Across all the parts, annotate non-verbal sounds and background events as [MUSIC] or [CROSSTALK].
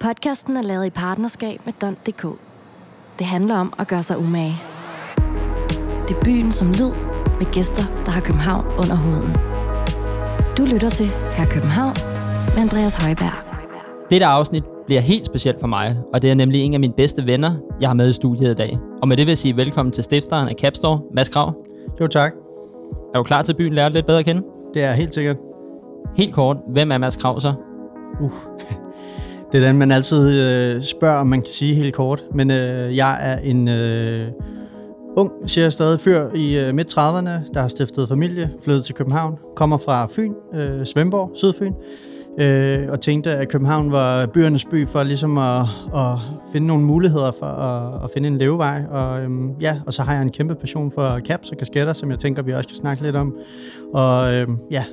Podcasten er lavet i partnerskab med Don.dk. Det handler om at gøre sig umage. Det er byen som lyd, med gæster, der har København under huden. Du lytter til Her København med Andreas Højberg. Dette afsnit bliver helt specielt for mig, og det er nemlig en af mine bedste venner, jeg har med i studiet i dag. Og med det vil jeg sige velkommen til stifteren af Capstore, Mads Krav. Jo tak. Er du klar til at byen lærer lidt bedre at kende? Det er helt sikkert. Helt kort, hvem er Mads Krav så? Uh. [LAUGHS] Det er den, man altid øh, spørger, om man kan sige helt kort. Men øh, jeg er en øh, ung, siger jeg stadig, fyr i øh, midt-30'erne, der har stiftet familie, flyttet til København, kommer fra Fyn, øh, Svendborg, Sydfyn, øh, og tænkte, at København var byernes by for ligesom at, at finde nogle muligheder for at, at finde en levevej. Og, øh, ja, og så har jeg en kæmpe passion for caps og kasketter, som jeg tænker, vi også kan snakke lidt om. Og øh, ja,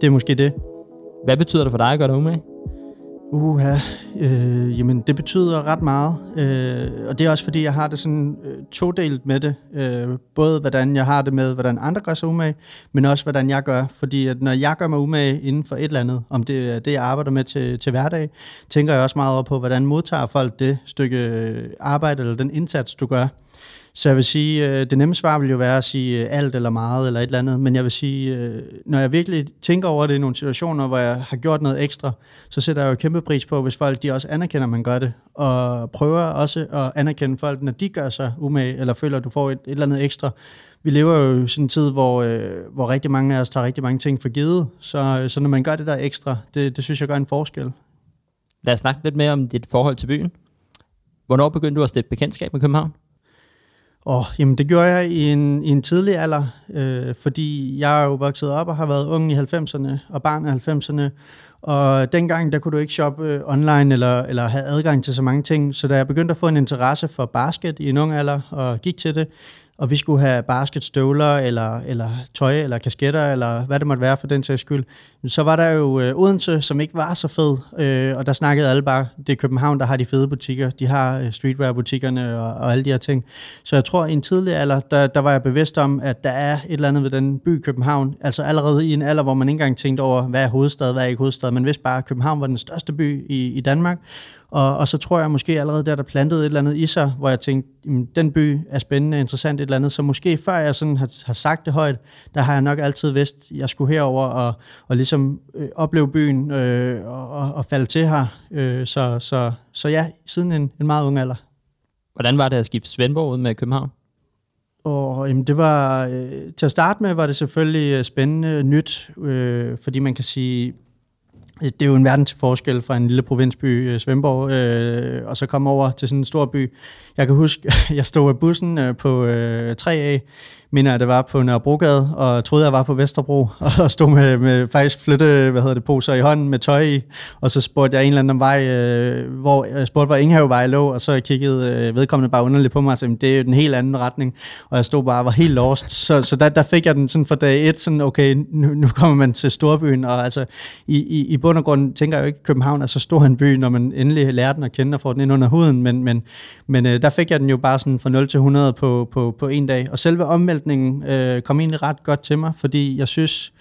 det er måske det. Hvad betyder det for dig at gøre dig umage? Uha, øh, jamen det betyder ret meget, øh, og det er også fordi, jeg har det sådan øh, todelt med det. Øh, både hvordan jeg har det med, hvordan andre gør sig umage, men også hvordan jeg gør. Fordi at når jeg gør mig umage inden for et eller andet, om det er det, jeg arbejder med til, til hverdag, tænker jeg også meget over på, hvordan modtager folk det stykke arbejde eller den indsats, du gør. Så jeg vil sige, øh, det nemme svar vil jo være at sige øh, alt eller meget eller et eller andet, men jeg vil sige, øh, når jeg virkelig tænker over det i nogle situationer, hvor jeg har gjort noget ekstra, så sætter jeg jo kæmpe pris på, hvis folk de også anerkender, at man gør det, og prøver også at anerkende folk, når de gør sig umage, eller føler, at du får et, et eller andet ekstra. Vi lever jo i sådan en tid, hvor, øh, hvor rigtig mange af os tager rigtig mange ting for givet, så, øh, så når man gør det der ekstra, det, det synes jeg gør en forskel. Lad os snakke lidt mere om dit forhold til byen. Hvornår begyndte du at stifte bekendtskab med København? Og jamen, det gjorde jeg i en, i en tidlig alder, øh, fordi jeg er jo vokset op og har været ung i 90'erne og barn af 90'erne. Og dengang, der kunne du ikke shoppe øh, online eller, eller have adgang til så mange ting. Så da jeg begyndte at få en interesse for basket i en ung alder og gik til det, og vi skulle have basketstøvler, eller, eller tøj, eller kasketter, eller hvad det måtte være for den sags skyld, så var der jo øh, Odense, som ikke var så fed, øh, og der snakkede alle bare, det er København, der har de fede butikker, de har øh, streetwear-butikkerne og, og alle de her ting. Så jeg tror, i en tidlig alder, der, der var jeg bevidst om, at der er et eller andet ved den by København, altså allerede i en alder, hvor man ikke engang tænkte over, hvad er hovedstad, hvad er ikke hovedstad, men vidste bare, at København var den største by i, i Danmark, og, og så tror jeg måske allerede der, der plantede et eller andet i sig, hvor jeg tænkte, jamen, den by er spændende, interessant et eller andet. Så måske før jeg sådan har, har sagt det højt, der har jeg nok altid vidst, at jeg skulle herover og, og ligesom øh, opleve byen øh, og, og falde til her. Øh, så, så, så ja, siden en, en meget ung alder. Hvordan var det at skifte Svendborg ud med København? Og jamen, det var, øh, til at starte med var det selvfølgelig øh, spændende nyt, øh, fordi man kan sige, det er jo en verden til forskel fra en lille provinsby, øh, Svendborg, øh, og så komme over til sådan en stor by. Jeg kan huske, [LAUGHS] jeg stod i bussen øh, på øh, 3A mener jeg, det var på Nørrebrogade, og troede, jeg var på Vesterbro, [LAUGHS] og stod med, med faktisk flytte, hvad hedder det, poser i hånden med tøj i, og så spurgte jeg en eller anden om vej, øh, hvor jeg spurgte, hvor Ingehavevej lå, og så kiggede øh, vedkommende bare underligt på mig og sagde, det er jo den helt anden retning, og jeg stod bare og var helt lost. Så, så der, der fik jeg den sådan for dag et, sådan, okay, nu, nu kommer man til storbyen, og altså i, i, i bund og grund tænker jeg jo ikke, at København er så stor en by, når man endelig lærer den at kende og får den ind under huden, men, men, men øh, der fik jeg den jo bare sådan fra 0 til 100 på, på, på en dag, og selve omvæltningen sætningen øh, kom egentlig ret godt til mig, fordi jeg synes,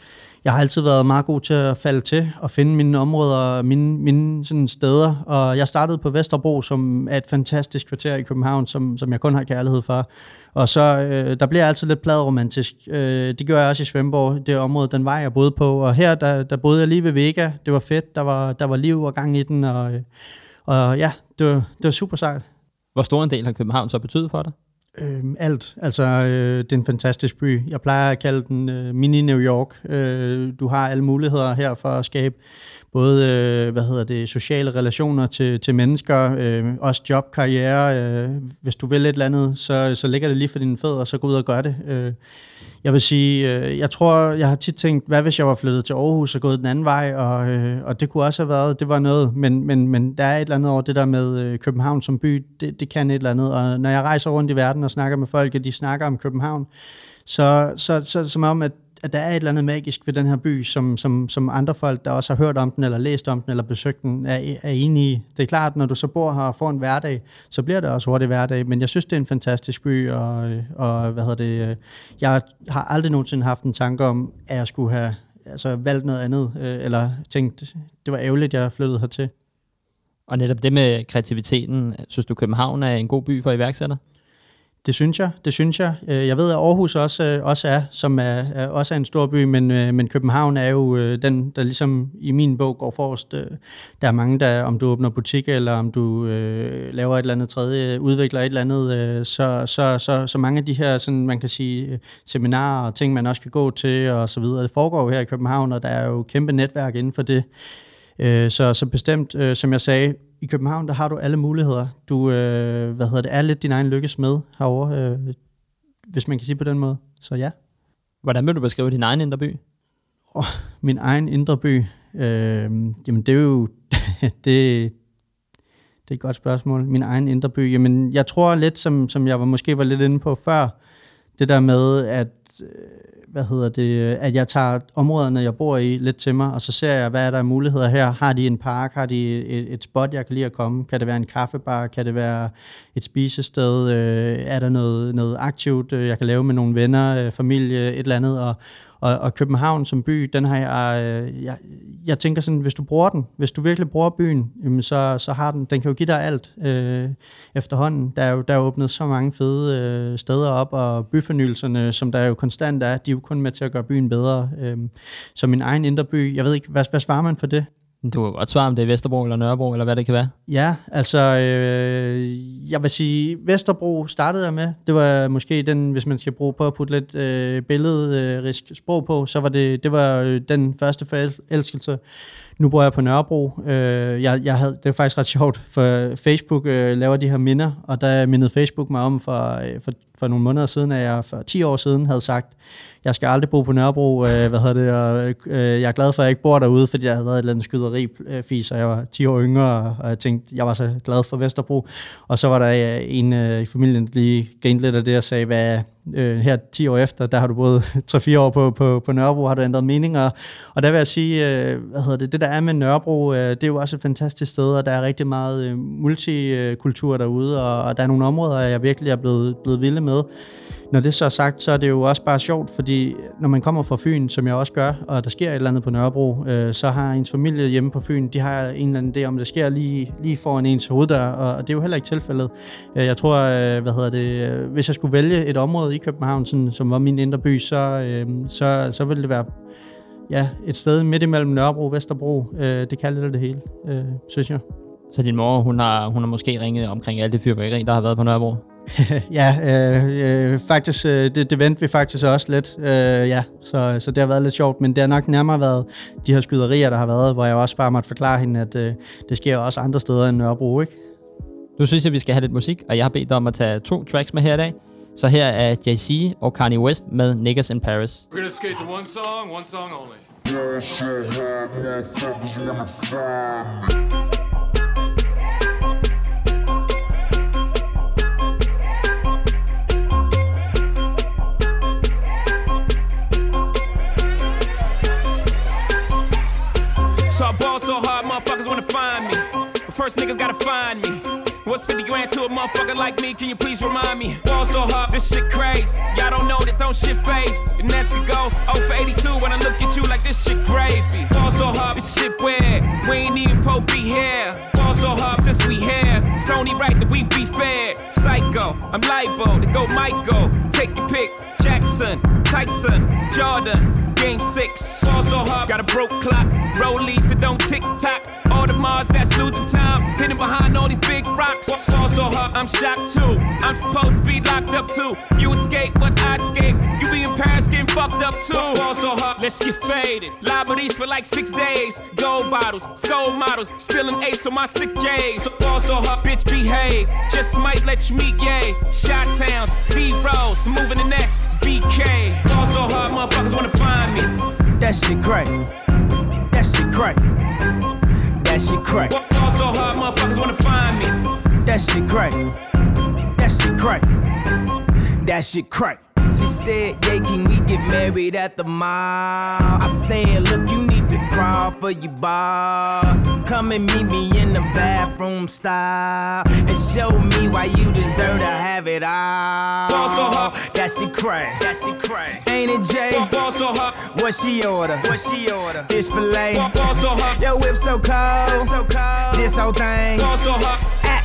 jeg har altid været meget god til at falde til og finde mine områder, mine, mine sådan steder. Og jeg startede på Vesterbro, som er et fantastisk kvarter i København, som, som jeg kun har kærlighed for. Og så, øh, der bliver altid lidt pladromantisk. Øh, det gør jeg også i Svendborg, det område, den vej, jeg boede på. Og her, der, der boede jeg lige ved Vega. Det var fedt, der var, der var liv og gang i den. Og, og ja, det var, det var super sejt. Hvor stor en del har København så betydet for dig? Øh, alt. Altså, øh, det er en fantastisk by. Jeg plejer at kalde den øh, mini New York. Øh, du har alle muligheder her for at skabe både øh, hvad hedder det, sociale relationer til, til mennesker, øh, også job, karriere. Øh, hvis du vil et eller andet, så, så ligger det lige for dine fødder, og så gå ud og gør det. Øh, jeg vil sige, øh, jeg tror, jeg har tit tænkt, hvad hvis jeg var flyttet til Aarhus og gået den anden vej, og, øh, og det kunne også have været, det var noget, men, men, men der er et eller andet over det der med øh, København som by, det, det kan et eller andet, og når jeg rejser rundt i verden og snakker med folk, og de snakker om København, så, så, så, så som om, at at der er et eller andet magisk ved den her by, som, som, som andre folk, der også har hørt om den, eller læst om den, eller besøgt den, er, er enige i. Det er klart, når du så bor her og får en hverdag, så bliver det også hurtigt hverdag, men jeg synes, det er en fantastisk by, og, og hvad hedder det, jeg har aldrig nogensinde haft en tanke om, at jeg skulle have altså, valgt noget andet, øh, eller tænkt, det var ærgerligt, jeg flyttede hertil. Og netop det med kreativiteten, synes du København er en god by for iværksætter? Det synes jeg, det synes jeg. Øh, jeg ved, at Aarhus også, øh, også er, som er, er, også er en stor by, men, øh, men København er jo den, der ligesom i min bog går forrest. Der er mange, der, om du åbner butik, eller om du øh, laver et eller andet tredje, udvikler et eller andet, øh, så, så, så, så mange af de her, sådan, man kan sige, seminarer og ting, man også kan gå til, og så videre, det foregår jo her i København, og der er jo kæmpe netværk inden for det. Så, så bestemt, som jeg sagde, i København, der har du alle muligheder. Du, øh, hvad hedder det, er lidt din egen lykkes med herovre, øh, hvis man kan sige på den måde. Så ja. Hvordan vil du beskrive din egen indre by? Oh, min egen indre by? Øh, jamen det er jo, [LAUGHS] det, det er et godt spørgsmål. Min egen indre by? Jamen jeg tror lidt, som, som jeg var, måske var lidt inde på før, det der med, at øh, hvad hedder det, at jeg tager områderne, jeg bor i, lidt til mig, og så ser jeg, hvad er der af muligheder her. Har de en park? Har de et, et spot, jeg kan lide at komme? Kan det være en kaffebar? Kan det være et spisested? Øh, er der noget, noget aktivt, øh, jeg kan lave med nogle venner, øh, familie, et eller andet? Og, og, og København som by, den har jeg, øh, jeg, jeg tænker sådan, hvis du bruger den, hvis du virkelig bruger byen, jamen så, så har den, den kan jo give dig alt øh, efterhånden. Der er jo der er åbnet så mange fede øh, steder op, og byfornyelserne, som der jo konstant er, de er jo kun med til at gøre byen bedre. Øh, så min egen indre by, jeg ved ikke, hvad, hvad svarer man for det? Du kan godt svare, om det er Vesterbro eller Nørrebro, eller hvad det kan være. Ja, altså, øh, jeg vil sige, Vesterbro startede jeg med. Det var måske den, hvis man skal bruge på at putte lidt øh, billedrisk sprog på, så var det, det var øh, den første forelskelse. Nu bor jeg på Nørrebro. Øh, jeg, jeg havde, det er faktisk ret sjovt, for Facebook øh, laver de her minder, og der mindede Facebook mig om for, øh, for, for nogle måneder siden, at jeg for 10 år siden havde sagt, jeg skal aldrig bo på Nørrebro, øh, hvad hedder det, og øh, jeg er glad for, at jeg ikke bor derude, fordi jeg havde været et eller andet skyderi øh, fis, og jeg var 10 år yngre, og jeg tænkte, jeg var så glad for Vesterbro. Og så var der øh, en øh, i familien, der lige grinte lidt af det og sagde, hvad, øh, her 10 år efter, der har du boet [LAUGHS] 3-4 år på, på, på Nørrebro, har du ændret meninger. Og der vil jeg sige, øh, hvad hedder det, det der er med Nørrebro, øh, det er jo også et fantastisk sted, og der er rigtig meget øh, multikultur derude, og, og der er nogle områder, jeg virkelig er blevet, blevet vilde med. Når det så er sagt, så er det jo også bare sjovt, fordi når man kommer fra Fyn, som jeg også gør, og der sker et eller andet på Nørrebro, øh, så har ens familie hjemme på Fyn, de har en eller anden idé om, det sker lige, lige foran ens hoveddør, og, og det er jo heller ikke tilfældet. Øh, jeg tror, øh, hvad hedder det, hvis jeg skulle vælge et område i København, sådan, som var min indre by, så, øh, så, så ville det være ja, et sted midt imellem Nørrebro og Vesterbro. Øh, det kalder lidt det hele, øh, synes jeg. Så din mor, hun har, hun har måske ringet omkring alt det fyrværkeri, der har været på Nørrebro? [LAUGHS] ja, øh, øh, faktisk, øh, det, det vendte vi faktisk også lidt, øh, ja, så, så det har været lidt sjovt, men det har nok nærmere været de her skyderier, der har været, hvor jeg også bare måtte forklare hende, at øh, det sker også andre steder end Nørrebro, ikke? Nu synes jeg, vi skal have lidt musik, og jeg har bedt dig om at tage to tracks med her i dag. Så her er JC og Kanye West med Niggas in Paris. We're gonna skate to one song, one song only. Ball so hard, motherfuckers wanna find me. But first niggas gotta find me. What's 50 grand to a motherfucker like me? Can you please remind me? Ball so hard, this shit crazy. Y'all don't know that don't shit phase. And that's could go 0 for 82 when I look at you like this shit gravy. Ball so hard, this shit weird. We ain't even po be here. Ball so hard since we here. It's only right that we be fair. Psycho, I'm libo to go Michael. Take your pick. Jackson, Tyson, Jordan game six. Fall so hard, got a broke clock. Rollies that don't tick tock. All the Mars that's losing time. Hitting behind all these big rocks. Fall so hard, I'm shocked too. I'm supposed to be locked up too. You escape, but I escape. You be in Paris getting fucked up too. Fall so hard, let's get faded. Liberties for like six days. Gold bottles, soul models. Spilling ace on my sick days. So fall so hard, bitch, behave. Just might let you meet gay. Shot towns, B rolls, moving the next. BK. Fall so hard, motherfuckers wanna find me. That shit crack. That shit crack. That shit crack. Fall so hard, motherfuckers wanna find me. That shit crack. That shit crack. That shit crack. She said, yeah, can we get married at the mall? I said, look, you need to crawl for your bar. Come and meet me in the bathroom style and show me why you deserve to have it all. Ball so hot. That she crack. that she crack. Ain't it Jay? Ball so hot. What she order? What she order? Fish fillet. Ball so hot. Yo, whip so cold, so cold. This whole thing. Ball so hot.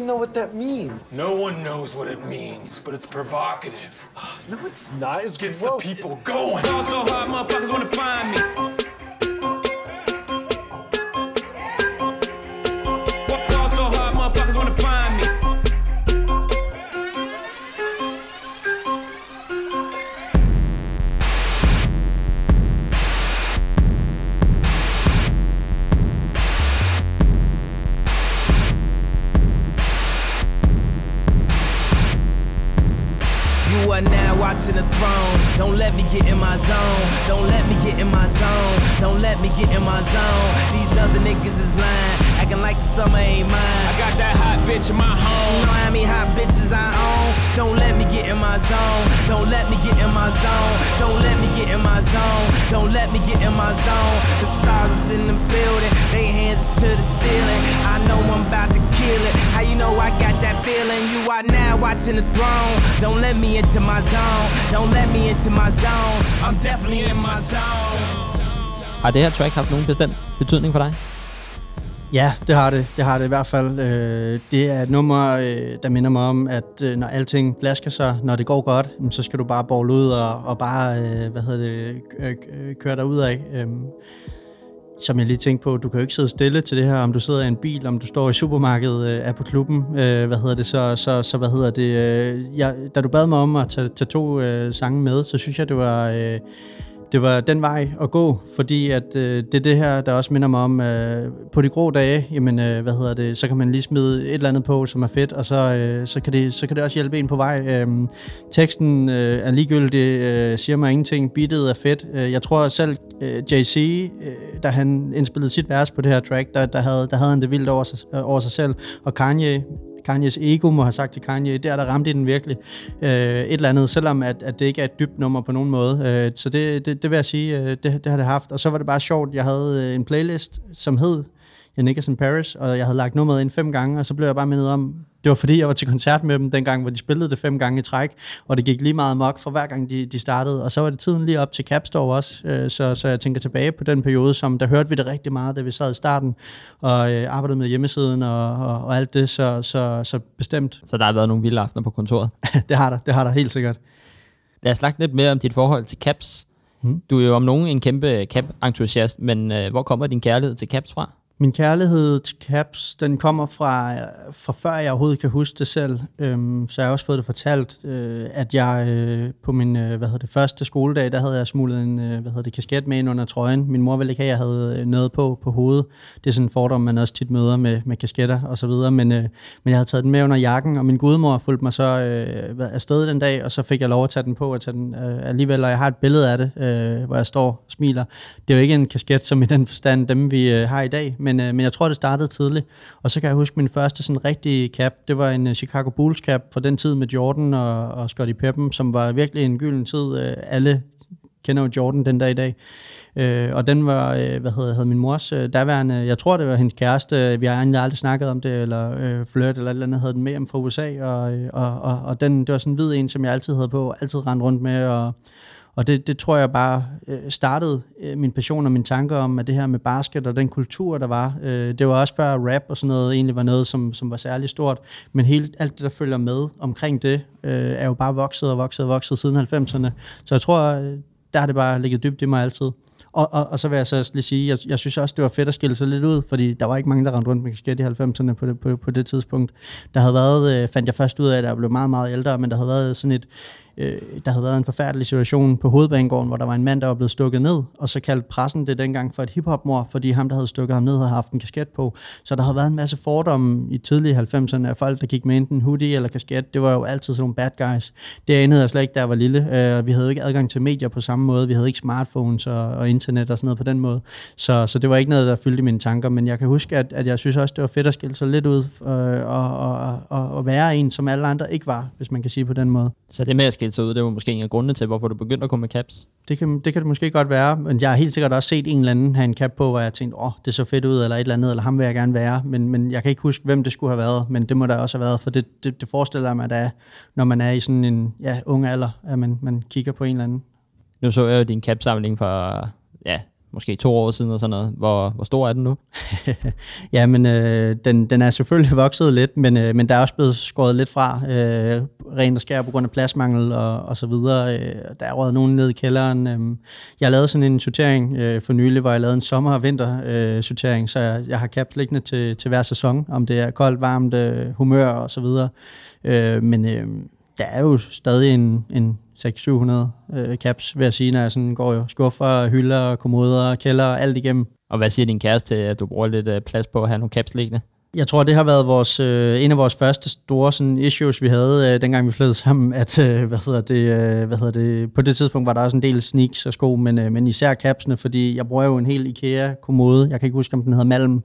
I even know what that means. No one knows what it means, but it's provocative. Ah, no, it's not. It's Gets gross. the people going. Ball so hot, motherfuckers wanna find me. Now the throne. Don't let me get in my zone. Don't let me get in my zone. Don't let me get in my zone. These other niggas is lying, acting like the summer ain't mine. I got that hot bitch in my home. You know how many hot bitches I own? Don't let me get in my zone. Don't let me get in my zone. Don't let me get in my zone. Don't let me get in my zone. The stars is in the building. They hands to the ceiling. I know I'm about to kill it. How you know I got that feeling? You are now watching the throne. Don't let me into my zone. Don't let me into my zone. I'm definitely in my zone. Har det her track haft nogen bestemt betydning for dig? Ja, det har det. Det har det i hvert fald. Øh, det er et nummer, øh, der minder mig om, at øh, når alting glasker sig, når det går godt, så skal du bare borle ud og, og bare, øh, hvad hedder det, øh, øh, køre dig ud af. Øhm, som jeg lige tænkte på, du kan jo ikke sidde stille til det her, om du sidder i en bil, om du står i supermarkedet, øh, er på klubben, øh, hvad hedder det, så, så, så hvad hedder det, øh, jeg, da du bad mig om at tage, tage to øh, sange med, så synes jeg, det var... Øh, det var den vej at gå, fordi at øh, det er det her, der også minder mig om, øh, på de grå dage, jamen, øh, hvad hedder det, så kan man lige smide et eller andet på, som er fedt, og så, øh, så, kan, det, så kan det også hjælpe en på vej. Øh, teksten øh, er ligegyldig, øh, siger mig ingenting, beatet er fedt. Øh, jeg tror selv, øh, JC, øh, da han indspillede sit vers på det her track, der, der, havde, der havde han det vildt over sig, øh, over sig selv, og Kanye, Kanyes ego må have sagt til Kanye, der der ramte i den virkelig øh, et eller andet, selvom at, at det ikke er et dybt nummer på nogen måde. Øh, så det, det, det vil jeg sige, øh, det, det har det haft. Og så var det bare sjovt, jeg havde øh, en playlist, som hed In Paris, og jeg havde lagt nummeret ind fem gange, og så blev jeg bare mindet om, det var fordi, jeg var til koncert med dem dengang, hvor de spillede det fem gange i træk, og det gik lige meget mok for hver gang, de, de startede. Og så var det tiden lige op til Capstore også, øh, så, så jeg tænker tilbage på den periode, som der hørte vi det rigtig meget, da vi sad i starten og øh, arbejdede med hjemmesiden og, og, og alt det, så, så, så bestemt, Så der har været nogle vilde aftener på kontoret. [LAUGHS] det har der, det har der helt sikkert. Lad os snakke lidt mere om dit forhold til caps. Mm. Du er jo om nogen en kæmpe cap-entusiast, men øh, hvor kommer din kærlighed til caps fra? Min kærlighed til caps, den kommer fra, fra før jeg overhovedet kan huske det selv. Øhm, så jeg har også fået det fortalt, øh, at jeg øh, på min øh, hvad hedder det, første skoledag, der havde jeg smuglet en øh, hvad hedder det, kasket med ind under trøjen. Min mor ville ikke have, at jeg havde øh, noget på på hovedet. Det er sådan en fordom, man også tit møder med, med kasketter og så videre. Men, øh, men jeg havde taget den med under jakken, og min gudmor fulgte mig så øh, afsted den dag, og så fik jeg lov at tage den på og tage den øh, alligevel. Og jeg har et billede af det, øh, hvor jeg står og smiler. Det er jo ikke en kasket, som i den forstand dem, vi øh, har i dag, men, øh, men jeg tror, det startede tidligt. Og så kan jeg huske min første sådan rigtige cap. Det var en øh, Chicago Bulls cap fra den tid med Jordan og, og Scottie Pippen, som var virkelig en gylden tid. Øh, alle kender jo Jordan den dag i dag. Øh, og den var, øh, hvad hedder, havde min mors øh, daværende, jeg tror det var hendes kæreste, vi har egentlig aldrig snakket om det, eller øh, flirt eller et eller andet, havde den med hjem fra USA, og, øh, og, og, og den, det var sådan en hvid en, som jeg altid havde på, altid rendt rundt med, og, og det, det tror jeg bare øh, startede øh, min passion og mine tanker om, at det her med basket og den kultur, der var, øh, det var også før rap og sådan noget egentlig var noget, som, som var særlig stort, men hele, alt det, der følger med omkring det, øh, er jo bare vokset og vokset og vokset siden 90'erne. Så jeg tror, øh, der har det bare ligget dybt i mig altid. Og, og, og så vil jeg så lige sige, jeg, jeg synes også, det var fedt at skille sig lidt ud, fordi der var ikke mange, der rendte rundt med kasket i 90'erne på det, på, på det tidspunkt. Der havde været, øh, fandt jeg først ud af, at jeg blev meget, meget ældre, men der havde været sådan et, øh, der havde været en forfærdelig situation på hovedbanegården, hvor der var en mand, der var blevet stukket ned, og så kaldte pressen det dengang for et hiphopmor, fordi ham, der havde stukket ham ned, havde haft en kasket på. Så der havde været en masse fordomme i tidlige 90'erne af folk, der gik med enten hoodie eller kasket. Det var jo altid sådan nogle bad guys. Det anede jeg slet ikke, da jeg var lille. Øh, vi havde jo ikke adgang til medier på samme måde. Vi havde ikke smartphones og, og internet og sådan noget på den måde. Så, så det var ikke noget, der fyldte mine tanker. Men jeg kan huske, at, at jeg synes også, det var fedt at skille sig lidt ud øh, og, og, og, og være en, som alle andre ikke var, hvis man kan sige på den måde. Så det med at skille sig ud, det var måske en af grundene til, hvorfor du begyndte at gå med caps? Det kan, det kan det måske godt være, men jeg har helt sikkert også set en eller anden have en cap på, hvor jeg tænkte, åh, oh, det så fedt ud, eller et eller andet, eller ham vil jeg gerne være, men, men jeg kan ikke huske, hvem det skulle have været, men det må der også have været, for det, det, det forestiller jeg mig, at når man er i sådan en ja, ung alder, at man, man kigger på en eller anden. Nu så jeg jo din cap-samling for, ja, måske to år siden og sådan noget. Hvor, hvor stor er den nu? [LAUGHS] ja, men øh, den, den er selvfølgelig [LAUGHS] vokset lidt, men, øh, men der er også blevet skåret lidt fra, øh, rent og skær på grund af pladsmangel og, og så videre. Øh, der er røget nogen ned i kælderen. Øh, jeg lavede sådan en sortering øh, for nylig, hvor jeg lavede en sommer- og vinter-sortering, øh, så jeg, jeg har kapt liggende til, til hver sæson, om det er koldt, varmt, øh, humør og så videre. Øh, men øh, der er jo stadig en, en 600-700 øh, caps, vil jeg sige, når jeg sådan går jo skuffer, hylder, kommoder, kælder, alt igennem. Og hvad siger din kæreste til, at du bruger lidt øh, plads på at have nogle caps liggende? Jeg tror, det har været vores, øh, en af vores første store sådan, issues, vi havde, øh, dengang vi flyttede sammen, [LAUGHS] at øh, hvad hedder det, øh, hvad hedder det, på det tidspunkt var der også en del sneaks og sko, men, øh, men især capsene, fordi jeg bruger jo en hel IKEA-kommode, jeg kan ikke huske, om den hedder Malm,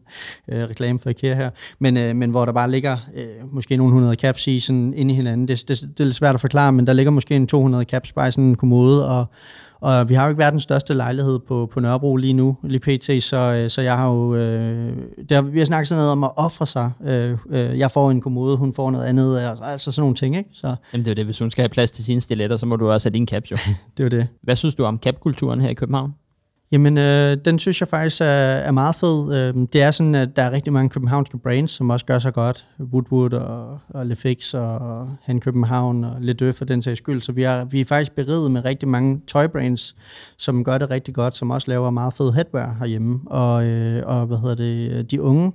øh, reklame for IKEA her, men, øh, men hvor der bare ligger øh, måske nogle hundrede caps i sådan inde i hinanden. Det, det, det er lidt svært at forklare, men der ligger måske en 200 caps bare i sådan en kommode, og, og vi har jo ikke verdens største lejlighed på, på Nørrebro lige nu, lige pt, så, øh, så jeg har jo... Øh, der, vi har snakket sådan noget om at ofre sig. Øh, øh, jeg får en kommode, hun får noget andet, altså sådan nogle ting, ikke? Så. Jamen det er det, hvis hun skal have plads til sine stiletter, så må du også have din caps jo. [LAUGHS] det er det. Hvad synes du om capkulturen her i København? Jamen, øh, den synes jeg faktisk er, er meget fed. Øh, det er sådan, at der er rigtig mange københavnske brands, som også gør sig godt. Woodwood og, og Lefix og Hen København og Ledø for den sags skyld. Så vi er, vi er faktisk beriget med rigtig mange tøjbrands, som gør det rigtig godt, som også laver meget fed headwear herhjemme. Og, øh, og hvad hedder det, de unge,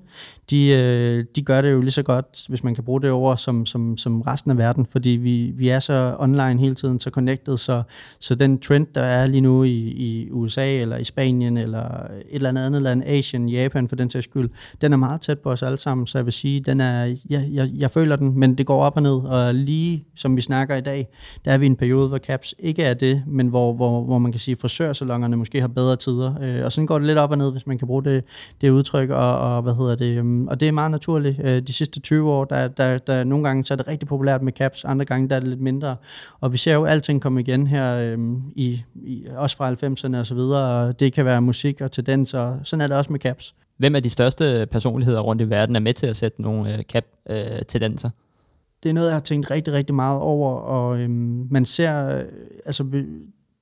de, øh, de gør det jo lige så godt, hvis man kan bruge det ord, som, som, som resten af verden, fordi vi, vi er så online hele tiden, så connected, så, så den trend, der er lige nu i, i USA, eller i Spanien, eller et eller andet andet land, Asien, Japan for den sags skyld, den er meget tæt på os alle sammen, så jeg vil sige, den er, jeg, jeg, jeg føler den, men det går op og ned, og lige som vi snakker i dag, der er vi i en periode, hvor caps ikke er det, men hvor, hvor, hvor man kan sige, frisørsalongerne måske har bedre tider, øh, og sådan går det lidt op og ned, hvis man kan bruge det, det udtryk, og, og hvad hedder det, øhm, øhm, og det er meget naturligt. Øh, de sidste 20 år, der, der, der nogle gange så er det rigtig populært med caps, andre gange der er det lidt mindre. Og vi ser jo alting komme igen her, øh, i, i, også fra 90'erne og så videre, og det kan være musik og tendenser, og sådan er det også med caps. Hvem er de største personligheder rundt i verden er med til at sætte nogle øh, cap-tendenser? Øh, det er noget, jeg har tænkt rigtig, rigtig meget over, og øhm, man ser, øh, altså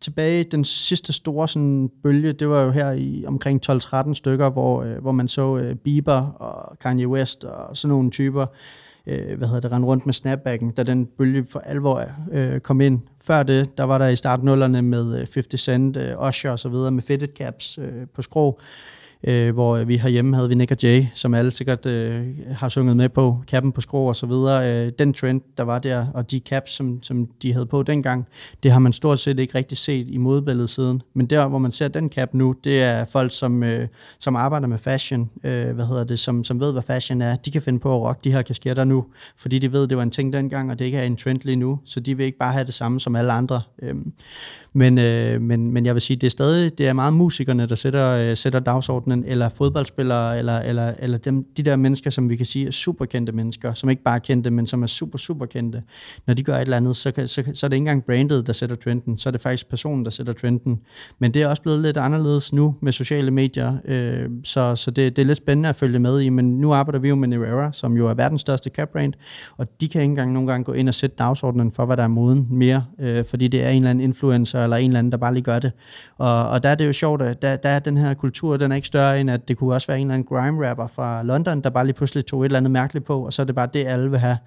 tilbage, den sidste store sådan, bølge, det var jo her i omkring 12-13 stykker, hvor, øh, hvor man så øh, Bieber og Kanye West og sådan nogle typer, øh, hvad hedder det, rende rundt med snapbacken, da den bølge for alvor øh, kom ind. Før det, der var der i start nullerne med øh, 50 Cent, øh, Usher og så videre, med fitted caps øh, på skrå øh, Øh, hvor vi herhjemme havde vi Nick og Jay, som alle sikkert øh, har sunget med på, kappen på skrå og så videre. Øh, den trend, der var der, og de caps, som, som de havde på dengang, det har man stort set ikke rigtig set i modbilledet siden. Men der, hvor man ser den cap nu, det er folk, som, øh, som arbejder med fashion, øh, hvad hedder det, som, som ved, hvad fashion er. De kan finde på at rocke de her kasketter nu, fordi de ved, det var en ting dengang, og det ikke er en trend lige nu, så de vil ikke bare have det samme som alle andre. Øh, men, øh, men, men jeg vil sige, det er stadig det er meget musikerne, der sætter, øh, sætter dagsordenen, eller fodboldspillere, eller, eller, eller dem, de der mennesker, som vi kan sige er superkendte mennesker, som ikke bare er kendte, men som er super, super kendte. Når de gør et eller andet, så, kan, så, så er det ikke engang brandet, der sætter trenden, så er det faktisk personen, der sætter trenden. Men det er også blevet lidt anderledes nu med sociale medier, øh, så, så det, det er lidt spændende at følge med i, men nu arbejder vi jo med Nerera, som jo er verdens største cap brand, og de kan ikke engang nogle gange gå ind og sætte dagsordenen for, hvad der er moden mere, øh, fordi det er en eller anden influencer, eller en eller anden, der bare lige gør det. Og, og der er det jo sjovt, at der, der er den her kultur, den er ikke større end, at det kunne også være en eller anden grime-rapper fra London, der bare lige pludselig tog et eller andet mærkeligt på, og så er det bare det, alle vil have.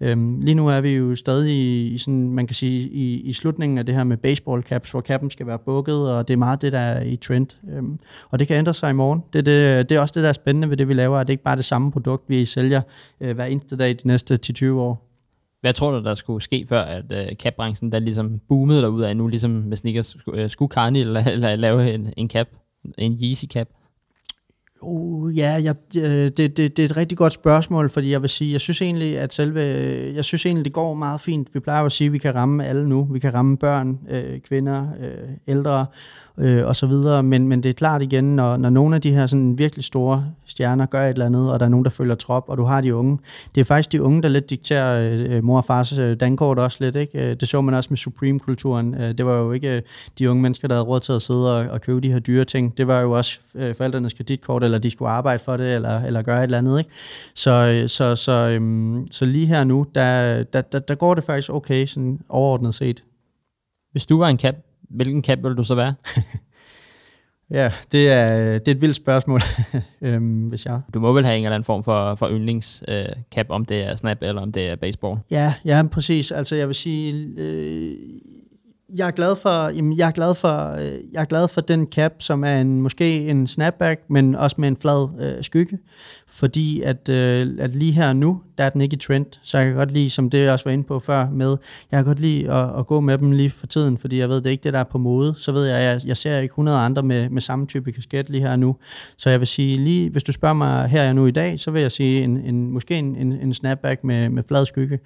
Øhm, lige nu er vi jo stadig i, i sådan, man kan sige, i, i slutningen af det her med baseball caps, hvor kappen skal være bukket, og det er meget det, der er i trend. Øhm, og det kan ændre sig i morgen. Det, det, det er også det, der er spændende ved det, vi laver, at det ikke bare er det samme produkt, vi sælger øh, hver eneste dag de næste 10-20 år. Hvad tror du, der skulle ske, før at øh, capbranchen der ligesom boomede derud af nu, ligesom med sneakers, skulle, øh, skulle Kanye eller, [LAUGHS] eller lave en, en cap, en Yeezy cap? Uh, ja, jeg, øh, det, det, det er et rigtig godt spørgsmål, fordi jeg vil sige, jeg synes egentlig, at selve, jeg synes egentlig, det går meget fint. Vi plejer at sige, at vi kan ramme alle nu. Vi kan ramme børn, øh, kvinder, øh, ældre øh, og så videre. Men, men det er klart igen, når, når nogle af de her sådan virkelig store stjerner gør et eller andet, og der er nogen, der følger trop, og du har de unge. Det er faktisk de unge, der lidt dikterer øh, øh mor og fars øh, dankort også lidt. Ikke? Øh, det så man også med Supreme-kulturen. Øh, det var jo ikke øh, de unge mennesker, der havde råd til at sidde og, og købe de her dyre ting. Det var jo også øh, forældrenes kreditkort, eller de skulle arbejde for det, eller, eller gøre et eller andet. Ikke? Så, øh, så, så, øh, så lige her nu, der, der, der, der går det faktisk okay, sådan overordnet set. Hvis du var en kat, hvilken cap ville du så være? [LAUGHS] Ja, det er, det er et vildt spørgsmål, [LAUGHS] øhm, hvis jeg... Du må vel have en eller anden form for, for yndlingscap, øh, om det er snap eller om det er baseball. Ja, ja, præcis. Altså jeg vil sige, øh, jeg er glad for, jamen, jeg er glad for, øh, jeg er glad for den cap, som er en, måske en snapback, men også med en flad øh, skygge, fordi at, øh, at lige her nu, der er den ikke i trend, så jeg kan godt lide, som det jeg også var inde på før med, jeg kan godt lide at, at gå med dem lige for tiden, fordi jeg ved, det er ikke det, der er på mode, så ved jeg, jeg, jeg ser ikke 100 andre med, med samme type kasket lige her nu, så jeg vil sige, lige hvis du spørger mig her jeg nu i dag, så vil jeg sige en, en, måske en, en, en snapback med, med flad skygge,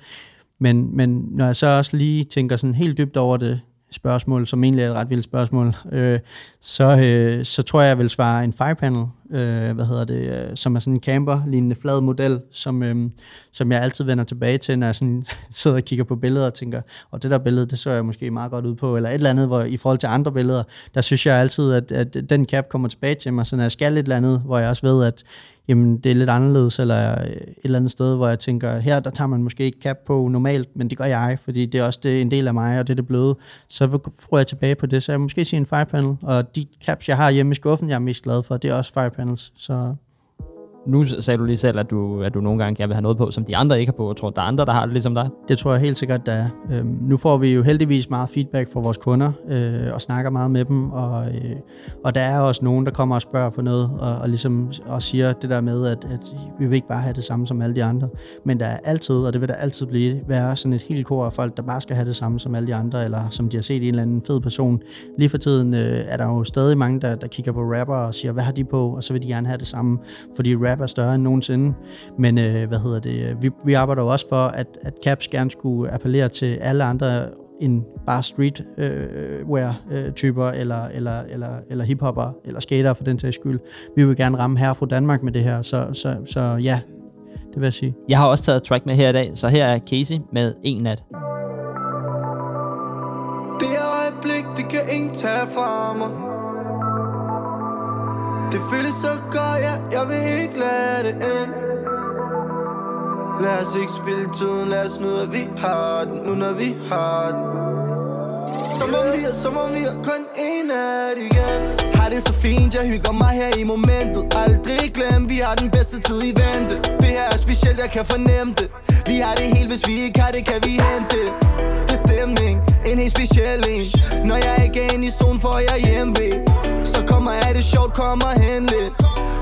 men, men når jeg så også lige tænker sådan helt dybt over det, spørgsmål, som egentlig er et ret vildt spørgsmål, øh, så, øh, så tror jeg, jeg vil svare en firepanel, øh, hvad hedder det, øh, som er sådan en camper-lignende flad model, som, øh, som jeg altid vender tilbage til, når jeg sådan [LAUGHS] sidder og kigger på billeder og tænker, og det der billede, det så jeg måske meget godt ud på, eller et eller andet, hvor i forhold til andre billeder, der synes jeg altid, at, at den cap kommer tilbage til mig, så når jeg skal et eller andet, hvor jeg også ved, at jamen det er lidt anderledes, eller øh, et eller andet sted, hvor jeg tænker, her der tager man måske ikke cap på normalt, men det gør jeg, fordi det er også det, en del af mig, og det er det bløde. Så får jeg tilbage på det, så jeg måske sige en fire panel, og de caps, jeg har hjemme i skuffen, jeg er mest glad for, det er også fire panels, så nu sagde du lige selv, at du, at du nogle gange gerne vil have noget på, som de andre ikke har på. Jeg tror, der er andre, der har det ligesom dig. Det tror jeg helt sikkert, der er. Øhm, nu får vi jo heldigvis meget feedback fra vores kunder, øh, og snakker meget med dem, og, øh, og der er også nogen, der kommer og spørger på noget, og, og ligesom og siger det der med, at, at vi vil ikke bare have det samme som alle de andre. Men der er altid, og det vil der altid blive, være sådan et helt kor af folk, der bare skal have det samme som alle de andre, eller som de har set en eller anden fed person. Lige for tiden øh, er der jo stadig mange, der, der kigger på rapper og siger, hvad har de på? Og så vil de gerne have det samme, fordi rap er større end nogensinde. Men øh, hvad hedder det? Vi, vi arbejder jo også for, at, at Caps gerne skulle appellere til alle andre end bare streetwear-typer øh, eller, eller, eller, eller hiphopper eller skater for den sags skyld. Vi vil gerne ramme her fra Danmark med det her, så, så, så ja, det vil jeg sige. Jeg har også taget track med her i dag, så her er Casey med En Nat. Det øjeblik, det kan ingen tage fra mig det føles så godt, ja, jeg vil ikke lade det ind. Lad os ikke spille tiden, lad os nyde, at vi har den. Nu når vi har den. Som om vi er, som om vi er kun en af det igen. Har det så fint, jeg hygger mig her i momentet. Aldrig glem, vi har den bedste tid i vente. Det her er specielt, jeg kan fornemme det. Vi har det helt, hvis vi ikke har det, kan vi hente det. Det er stemning, en helt speciel en. Når jeg ikke er inde i zone, får jeg hjemme så kommer jeg det sjovt, kommer hen lidt.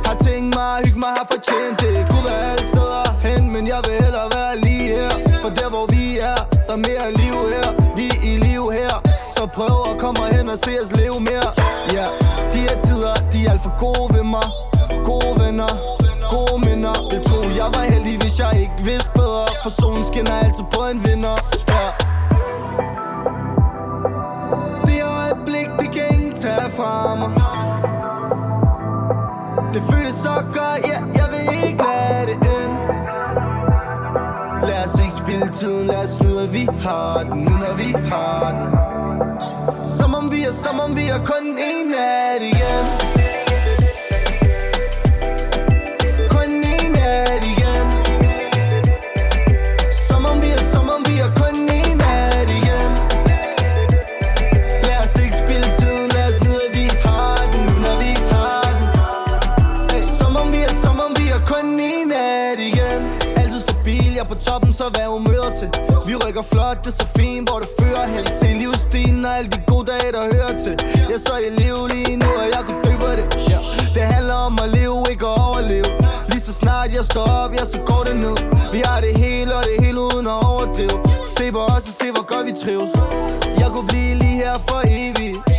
Har tænkt mig at hygge mig, har fortjent det. Kunne være alle steder hen, men jeg vil hellere være lige her. For der hvor vi er, der er mere liv her. Vi er i liv her. Så prøv at komme hen og se os leve mere. Ja, yeah. de her tider, de er alt for gode ved mig. Gode venner, gode minder. Vil tro, jeg var heldig, hvis jeg ikke vidste bedre. For solen skinner altid på en vinder. Ja. yeah. Fra mig det føles så godt, ja, jeg vil ikke lade det ind. Lad os ikke spille tiden, lad os nyde, at vi har den Nu når vi har den. Som om vi er, som om vi er kun en af det igen virker flot, det er så fint, hvor det fører hen Se livsstilen og alle de gode dage, der hører til. Jeg så i liv lige nu, og jeg kunne dø for det. Ja. Det handler om at leve, ikke at overleve. Lige så snart jeg står op, ja, så går det ned. Vi har det hele, og det hele uden uden at overdrive. Se på os og se hvor godt vi trives. Jeg kunne blive lige her for evigt.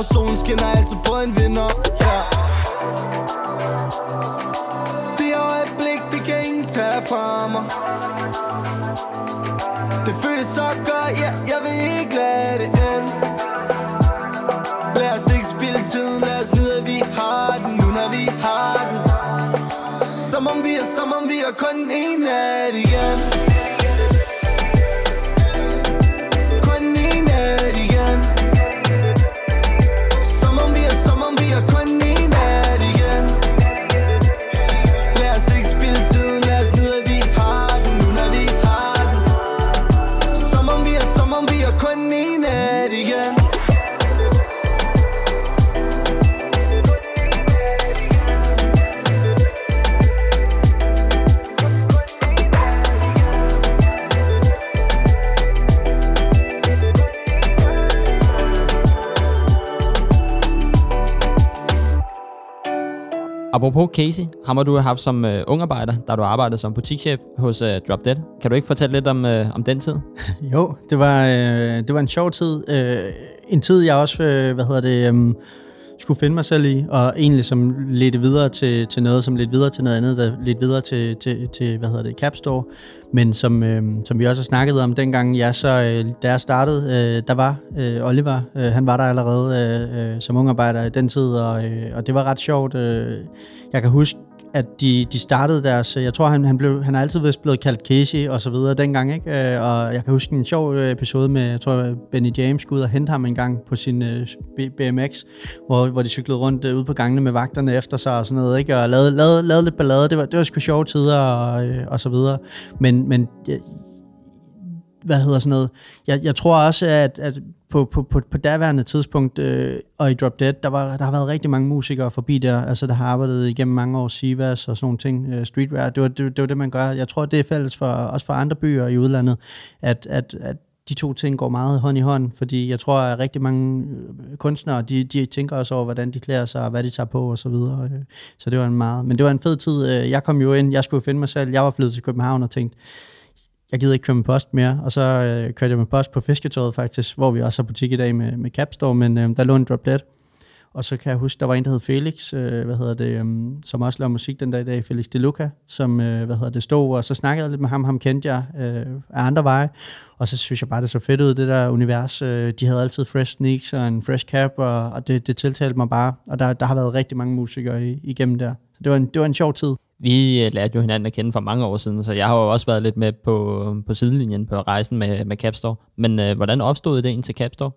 For solen skinner altid på en Apropos Casey, ham har du haft som øh, ungarbejder, da du arbejdede som butikschef hos øh, Drop Dead. Kan du ikke fortælle lidt om, øh, om den tid? [LAUGHS] Jo, det var, øh, det var en sjov tid. Øh, en tid, jeg også, øh, hvad hedder det, øh, skulle finde mig selv i, og egentlig ligesom som lidt videre til, til noget, som lidt videre til noget andet, der lidt videre til, til, til hvad hedder det, Capstore. Men som, øh, som vi også har snakket om dengang, ja, så øh, da jeg startede, øh, der var øh, Oliver, øh, han var der allerede øh, øh, som ungarbejder i den tid, og, øh, og det var ret sjovt. Øh, jeg kan huske, at de, de startede deres, øh, jeg tror han, han, blev, han har altid vist blevet kaldt Casey og så videre dengang, ikke? Øh, og jeg kan huske en sjov øh, episode med, jeg tror Benny James skulle ud og hente ham en gang på sin BMX, hvor, hvor de cyklede rundt ude på gangene med vagterne efter sig og sådan noget, ikke? Og lavede, lavede, lavede lidt ballade, det var, det var sgu sjove tider og, og så videre. Men, men hvad hedder sådan noget, jeg, jeg tror også, at, at på, på, på, på daværende tidspunkt, øh, og i Drop Dead, der, var, der har været rigtig mange musikere forbi der, altså der har arbejdet igennem mange år, Sivas og sådan nogle ting, øh, streetwear, det var det, det var det, man gør. Jeg tror, det er fælles for, også for andre byer i udlandet, at, at, at de to ting går meget hånd i hånd, fordi jeg tror, at rigtig mange øh, kunstnere, de, de tænker også over, hvordan de klæder sig, og hvad de tager på og så videre. Øh. Så det var en meget, men det var en fed tid. Øh, jeg kom jo ind, jeg skulle finde mig selv, jeg var flyttet til København og tænkte, jeg gider ikke køre med post mere, og så øh, kørte jeg med post på Fisketøjet faktisk, hvor vi også har butik i dag med, med Capstore, men øh, der lå en droplet, Og så kan jeg huske, der var en, der hed Felix, øh, hvad hedder det, øh, som også lavede musik den dag i dag, Felix De Luca, som, øh, hvad hedder det, stod, og så snakkede jeg lidt med ham, ham kendte jeg øh, af andre veje, og så synes jeg bare, det så fedt ud, det der univers. Øh, de havde altid fresh sneaks og en fresh cap, og, og det, det tiltalte mig bare, og der, der har været rigtig mange musikere i, igennem der. Så det var en, det var en sjov tid. Vi øh, lærte jo hinanden at kende for mange år siden, så jeg har jo også været lidt med på, øh, på sidelinjen på rejsen med, med Capstore. Men øh, hvordan opstod ideen til Capstore?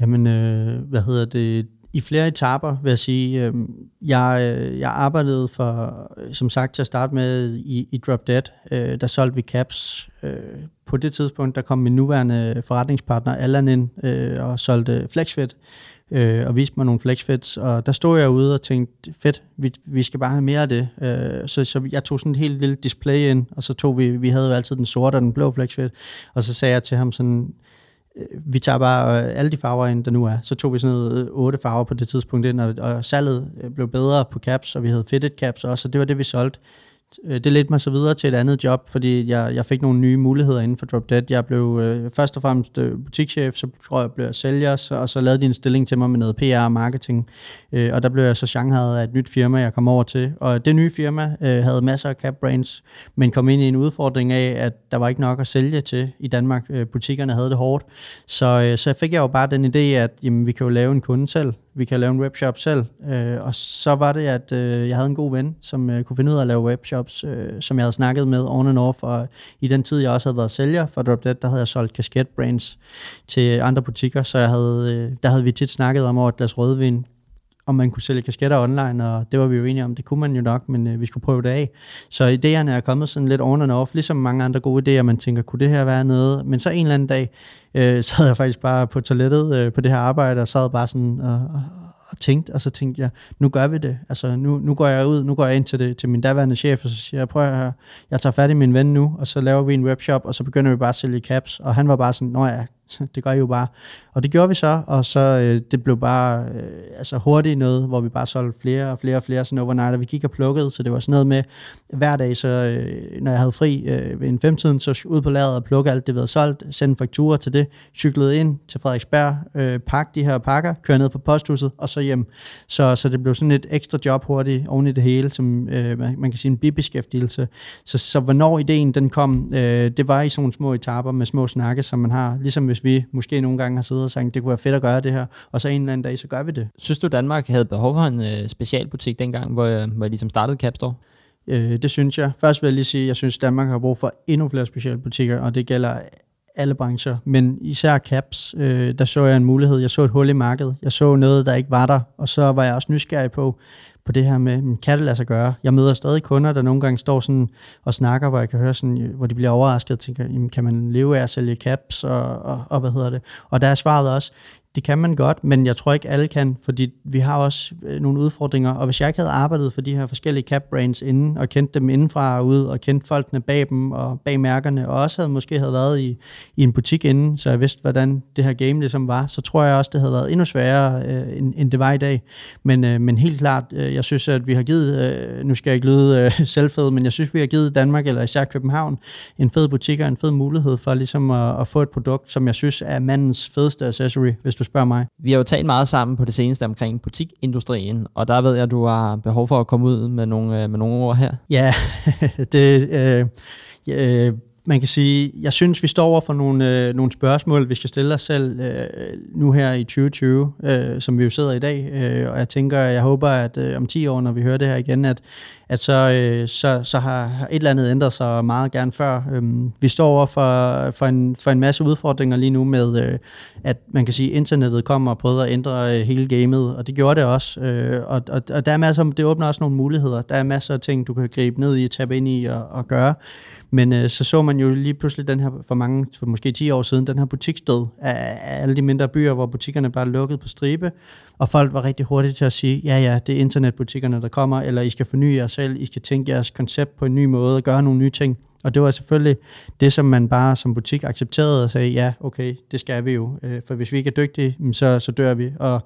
Jamen, øh, hvad hedder det? I flere etaper, vil jeg sige. Øhm, øh, jeg, jeg arbejdede for, som sagt til at starte med i, i Drop Dead. Øh, der solgte vi caps. Øh, på det tidspunkt, der kom min nuværende forretningspartner Allan ind øh, og solgte FlexFit øh, og viste mig nogle FlexFits, og der stod jeg ude og tænkte, fedt, vi, vi skal bare have mere af det. Øh, så, så jeg tog sådan et helt lille display ind, og så tog vi, vi havde jo altid den sorte og den blå FlexFit, og så sagde jeg til ham sådan, øh, vi tager bare øh, alle de farver ind, der nu er. Så tog vi sådan noget øh, otte farver på det tidspunkt ind, og, og salget blev bedre på caps, og vi havde fitted caps også, så det var det, vi solgte. Øh, det ledte mig så videre til et andet job, fordi jeg, jeg fik nogle nye muligheder inden for Drop Dead. Jeg blev øh, først og fremmest øh, butikschef, så tror jeg, jeg blev sælger, så, og så lavede de en stilling til mig med noget PR og marketing. Øh, og der blev jeg så shanghajet af et nyt firma, jeg kom over til. Og det nye firma øh, havde masser af cap brands, men kom ind i en udfordring af, at der var ikke nok at sælge til i Danmark. Øh, butikkerne havde det hårdt. Så, øh, så fik jeg jo bare den idé, at jamen, vi kan jo lave en kunde selv. Vi kan lave en webshop selv. Øh, og så var det, at øh, jeg havde en god ven, som øh, kunne finde ud af at lave webshops, øh, som jeg havde snakket med on and off. Og i den tid, jeg også havde været sælger for Drop Dead, der havde jeg solgt kasketbrands til andre butikker. Så jeg havde, øh, der havde vi tit snakket om over et glas rødvin, om man kunne sælge kasketter online, og det var vi jo enige om, det kunne man jo nok, men øh, vi skulle prøve det af. Så idéerne er kommet sådan lidt on and off, ligesom mange andre gode idéer, man tænker, kunne det her være noget? Men så en eller anden dag, øh, [LAUGHS] sad jeg faktisk bare på toilettet øh, på det her arbejde, og sad bare sådan og, og, og tænkte, og så tænkte jeg, nu gør vi det. Altså, nu, nu går jeg ud, nu går jeg ind til, det, til min daværende chef, og så siger jeg, prøv at høre, jeg tager fat i min ven nu, og så laver vi en webshop, og så begynder vi bare at sælge caps. Og han var bare sådan, nå ja, det gør I jo bare. Og det gjorde vi så, og så øh, det blev bare øh, altså hurtigt noget, hvor vi bare solgte flere og flere og flere sådan overnight, og vi gik og plukkede, så det var sådan noget med, hver dag, så øh, når jeg havde fri øh, ved en femtiden, så ud på lageret og plukke alt det, vi havde solgt, sende fakturer til det, cyklede ind til Frederiksberg, øh, pakke de her pakker, køre ned på posthuset, og så hjem. Så, så det blev sådan et ekstra job hurtigt oven i det hele, som øh, man, man kan sige en bibeskæftigelse. Så, så hvornår ideen den kom, øh, det var i sådan små etaper med små snakke, som man har, ligesom hvis vi måske nogle gange har siddet og sagt, det kunne være fedt at gøre det her, og så en eller anden dag, så gør vi det. Synes du, Danmark havde behov for en øh, specialbutik dengang, hvor, øh, hvor jeg ligesom startede Capstore? Øh, det synes jeg. Først vil jeg lige sige, at jeg synes, Danmark har brug for endnu flere specialbutikker, og det gælder alle brancher, men især caps, øh, der så jeg en mulighed. Jeg så et hul i markedet. Jeg så noget, der ikke var der, og så var jeg også nysgerrig på, på det her med, kan det lade sig gøre? Jeg møder stadig kunder, der nogle gange står sådan og snakker, hvor jeg kan høre sådan, hvor de bliver overrasket og tænker, jamen, kan man leve af at sælge caps og, og, og hvad hedder det? Og der er svaret også, det kan man godt, men jeg tror ikke alle kan, fordi vi har også øh, nogle udfordringer, og hvis jeg ikke havde arbejdet for de her forskellige cap brands inden, og kendt dem indenfra og ud, og kendt folkene bag dem og bag mærkerne, og også havde måske havde været i, i en butik inden, så jeg vidste, hvordan det her game ligesom var, så tror jeg også, det havde været endnu sværere, øh, end, end det var i dag. Men, øh, men helt klart, øh, jeg synes, at vi har givet, øh, nu skal jeg ikke lyde øh, [LAUGHS] selvfed, men jeg synes, vi har givet Danmark, eller især København, en fed butik og en fed mulighed for ligesom at, at få et produkt, som jeg synes er mandens fedeste accessory, hvis du spørger mig. Vi har jo talt meget sammen på det seneste omkring butikindustien, og der ved jeg, at du har behov for at komme ud med nogle, øh, med nogle ord her. Ja, [LAUGHS] det... Øh, øh, man kan sige, jeg synes, vi står over for nogle, øh, nogle spørgsmål, vi skal stille os selv øh, nu her i 2020, øh, som vi jo sidder i dag. Øh, og jeg tænker, jeg håber, at øh, om 10 år, når vi hører det her igen, at, at så, øh, så, så har et eller andet ændret sig meget gerne før. Øhm, vi står over for, for, en, for en masse udfordringer lige nu med, øh, at man kan sige, at internettet kommer og prøver at ændre øh, hele gamet, og det gjorde det også. Øh, og, og, og der er masser, det åbner også nogle muligheder. Der er masser af ting, du kan gribe ned i, tabe ind i og, og gøre. Men øh, så så man jo lige pludselig den her, for mange, for måske 10 år siden, den her butikstød af alle de mindre byer, hvor butikkerne bare lukkede på stribe, og folk var rigtig hurtige til at sige, ja ja, det er internetbutikkerne, der kommer, eller I skal forny jer selv, I skal tænke jeres koncept på en ny måde, og gøre nogle nye ting. Og det var selvfølgelig det, som man bare som butik accepterede og sagde, ja, okay, det skal vi jo, øh, for hvis vi ikke er dygtige, så, så dør vi. Og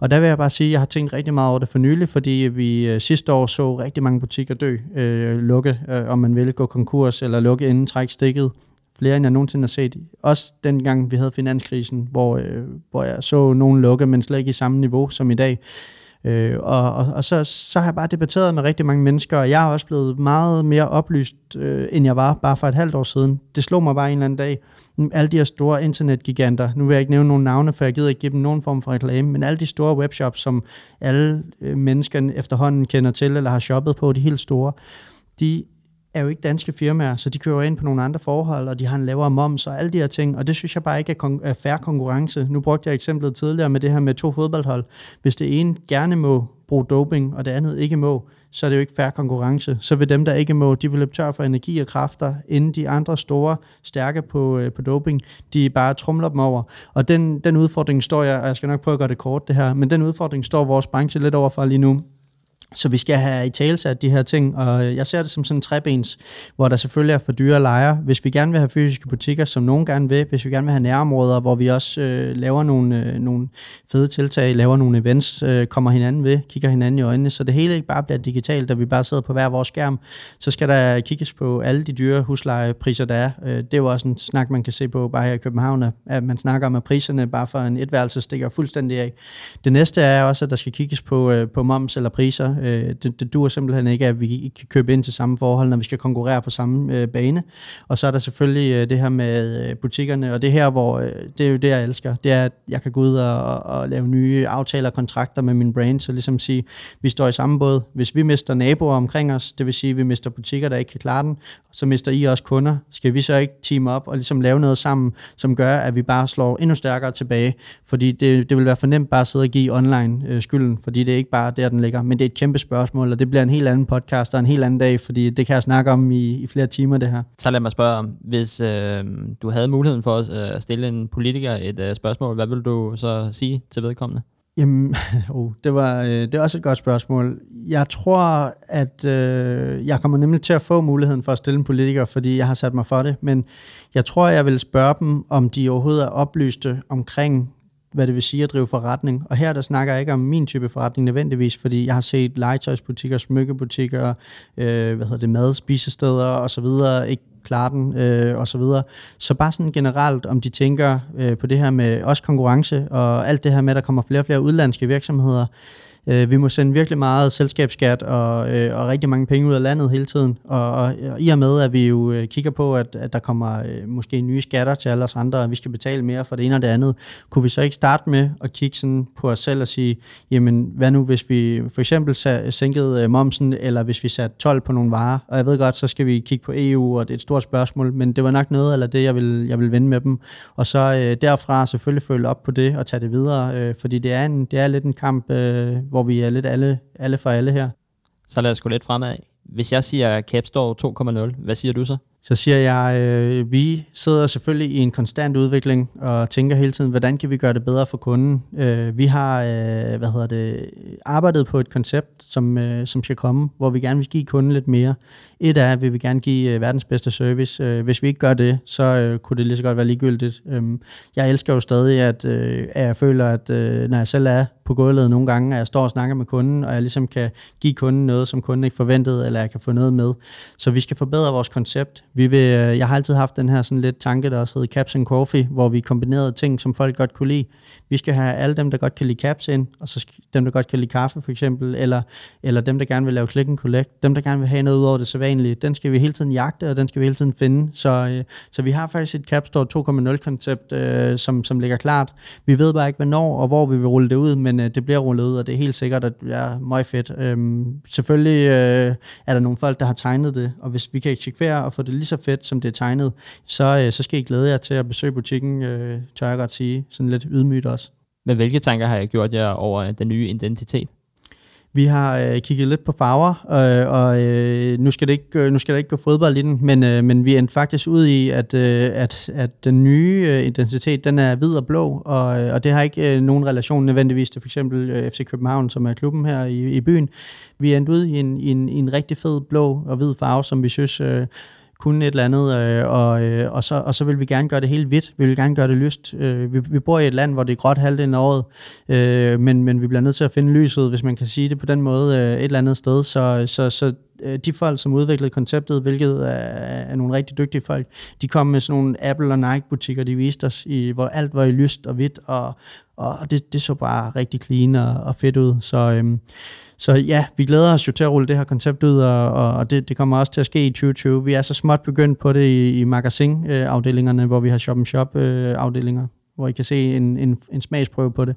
og der vil jeg bare sige, at jeg har tænkt rigtig meget over det for nylig, fordi vi øh, sidste år så rigtig mange butikker dø, øh, lukke, øh, om man vil gå konkurs eller lukke inden træk stikket. Flere end jeg nogensinde har set. Også dengang vi havde finanskrisen, hvor, øh, hvor jeg så nogen lukke, men slet ikke i samme niveau som i dag. Øh, og og, og så, så har jeg bare debatteret med rigtig mange mennesker, og jeg er også blevet meget mere oplyst, øh, end jeg var bare for et halvt år siden. Det slog mig bare en eller anden dag. Alle de her store internetgiganter, nu vil jeg ikke nævne nogen navne, for jeg gider ikke give dem nogen form for reklame, men alle de store webshops, som alle øh, mennesker efterhånden kender til, eller har shoppet på, de helt store, de er jo ikke danske firmaer, så de kører ind på nogle andre forhold, og de har en lavere moms og alle de her ting, og det synes jeg bare ikke er, kon- er færre konkurrence. Nu brugte jeg eksemplet tidligere med det her med to fodboldhold. Hvis det ene gerne må bruge doping, og det andet ikke må, så er det jo ikke færre konkurrence. Så vil dem, der ikke må, de vil løbe tør for energi og kræfter, inden de andre store, stærke på, øh, på doping, de bare trumler dem over. Og den, den udfordring står jeg, og jeg skal nok prøve at gøre det kort det her, men den udfordring står vores branche lidt overfor lige nu, så vi skal have i tale af de her ting, og øh, jeg ser det som sådan en trebens, hvor der selvfølgelig er for dyre lejre. Hvis vi gerne vil have fysiske butikker, som nogen gerne vil, hvis vi gerne vil have nærområder, hvor vi også øh, laver nogle, øh, nogle fede tiltag, laver nogle events, øh, kommer hinanden ved, kigger hinanden i øjnene, så det hele ikke bare bliver digitalt, da vi bare sidder på hver vores skærm, så skal der kigges på alle de dyre huslejepriser, der er. Øh, det er jo også en snak, man kan se på bare her i København, at man snakker om, at priserne bare for en etværelse stikker fuldstændig af. Det næste er også, at der skal kigges på, øh, på moms eller priser, Øh, det, det dur simpelthen ikke, at vi ikke kan købe ind til samme forhold, når vi skal konkurrere på samme øh, bane. Og så er der selvfølgelig øh, det her med øh, butikkerne, og det her, hvor øh, det er jo det, jeg elsker, det er, at jeg kan gå ud og, og, og lave nye aftaler og kontrakter med min brand, så ligesom sige, vi står i samme båd. Hvis vi mister naboer omkring os, det vil sige, at vi mister butikker, der ikke kan klare den, så mister I også kunder. Skal vi så ikke team op og ligesom lave noget sammen, som gør, at vi bare slår endnu stærkere tilbage? Fordi det, det vil være for nemt bare at sidde og give online øh, skylden, fordi det er ikke bare der, den ligger, men det er et kæmpe spørgsmål, og det bliver en helt anden podcast og en helt anden dag, fordi det kan jeg snakke om i, i flere timer, det her. Så lad mig spørge om, hvis øh, du havde muligheden for at øh, stille en politiker et øh, spørgsmål, hvad vil du så sige til vedkommende? Jamen, [LAUGHS] oh, det, var, øh, det er også et godt spørgsmål. Jeg tror, at øh, jeg kommer nemlig til at få muligheden for at stille en politiker, fordi jeg har sat mig for det, men jeg tror, jeg vil spørge dem, om de overhovedet er oplyste omkring hvad det vil sige at drive forretning. Og her der snakker jeg ikke om min type forretning nødvendigvis, fordi jeg har set legetøjsbutikker, smykkebutikker, øh, hvad hedder det, mad, spisesteder og så videre, ikke klare den øh, og så videre. Så bare sådan generelt, om de tænker øh, på det her med også konkurrence og alt det her med, at der kommer flere og flere udlandske virksomheder, Øh, vi må sende virkelig meget selskabsskat og, øh, og rigtig mange penge ud af landet hele tiden. Og, og, og i og med, at vi jo øh, kigger på, at, at der kommer øh, måske nye skatter til alle os andre, og vi skal betale mere for det ene og det andet, kunne vi så ikke starte med at kigge sådan på os selv og sige, jamen hvad nu hvis vi for eksempel sænkede øh, momsen, eller hvis vi satte 12 på nogle varer, og jeg ved godt, så skal vi kigge på EU, og det er et stort spørgsmål, men det var nok noget eller det, jeg vil, jeg vil vende med dem. Og så øh, derfra selvfølgelig følge op på det og tage det videre, øh, fordi det er, en, det er lidt en kamp, øh, hvor vi er lidt alle, alle for alle her. Så lad os gå lidt fremad. Hvis jeg siger Capstore 2.0, hvad siger du så? Så siger jeg, øh, vi sidder selvfølgelig i en konstant udvikling og tænker hele tiden, hvordan kan vi gøre det bedre for kunden. Øh, vi har øh, hvad hedder det, arbejdet på et koncept, som, øh, som skal komme, hvor vi gerne vil give kunden lidt mere. Et er, at vi vil gerne give øh, verdens bedste service. Øh, hvis vi ikke gør det, så øh, kunne det lige så godt være ligegyldigt. Øh, jeg elsker jo stadig, at, øh, at jeg føler, at øh, når jeg selv er på gulvet nogle gange, at jeg står og snakker med kunden, og jeg ligesom kan give kunden noget, som kunden ikke forventede, eller jeg kan få noget med. Så vi skal forbedre vores koncept. Vi vil, øh, jeg har altid haft den her sådan lidt tanke, der også hedder Caps and Coffee, hvor vi kombinerede ting, som folk godt kunne lide. Vi skal have alle dem, der godt kan lide caps ind, og så dem, der godt kan lide kaffe for eksempel, eller, eller dem, der gerne vil lave click and collect, dem, der gerne vil have noget ud over det sædvanlige. Den skal vi hele tiden jagte, og den skal vi hele tiden finde. Så, øh, så vi har faktisk et Capstore 2.0 koncept, øh, som, som ligger klart. Vi ved bare ikke, hvornår og hvor vi vil rulle det ud, men øh, det bliver rullet ud, og det er helt sikkert, at det er meget fedt. Øhm, selvfølgelig øh, er der nogle folk, der har tegnet det, og hvis vi kan eksekvere og få det lige så fedt, som det er tegnet, så, øh, så skal I glæde jer til at besøge butikken, øh, tør jeg godt sige, sådan lidt ydmygt også. Men hvilke tanker har jeg gjort jer over den nye identitet? Vi har øh, kigget lidt på farver, øh, og øh, nu, skal det ikke, øh, nu skal der ikke gå fodbold i den, men, øh, men vi endte faktisk ud i, at, øh, at, at den nye øh, identitet, den er hvid og blå, og, øh, og det har ikke øh, nogen relation nødvendigvis til for eksempel øh, FC København, som er klubben her i, i byen. Vi endte ud i en, i, en, i en rigtig fed blå og hvid farve, som vi synes... Øh, kunne et eller andet, øh, og, øh, og, så, og så vil vi gerne gøre det helt hvidt. Vi vil gerne gøre det lyst. Øh, vi, vi bor i et land, hvor det er gråt halvdelen af året, øh, men, men vi bliver nødt til at finde lyset, hvis man kan sige det på den måde, øh, et eller andet sted. Så, så, så øh, de folk, som udviklede konceptet, hvilket er, er nogle rigtig dygtige folk, de kom med sådan nogle Apple og Nike-butikker, de viste os, i, hvor alt var i lyst og hvidt, og, og det, det så bare rigtig clean og, og fedt ud. Så, øhm, så ja, vi glæder os jo til at rulle det her koncept ud, og, og det, det kommer også til at ske i 2020. Vi er så småt begyndt på det i, i magasin-afdelingerne, hvor vi har shop-and-shop-afdelinger, hvor I kan se en, en, en smagsprøve på det.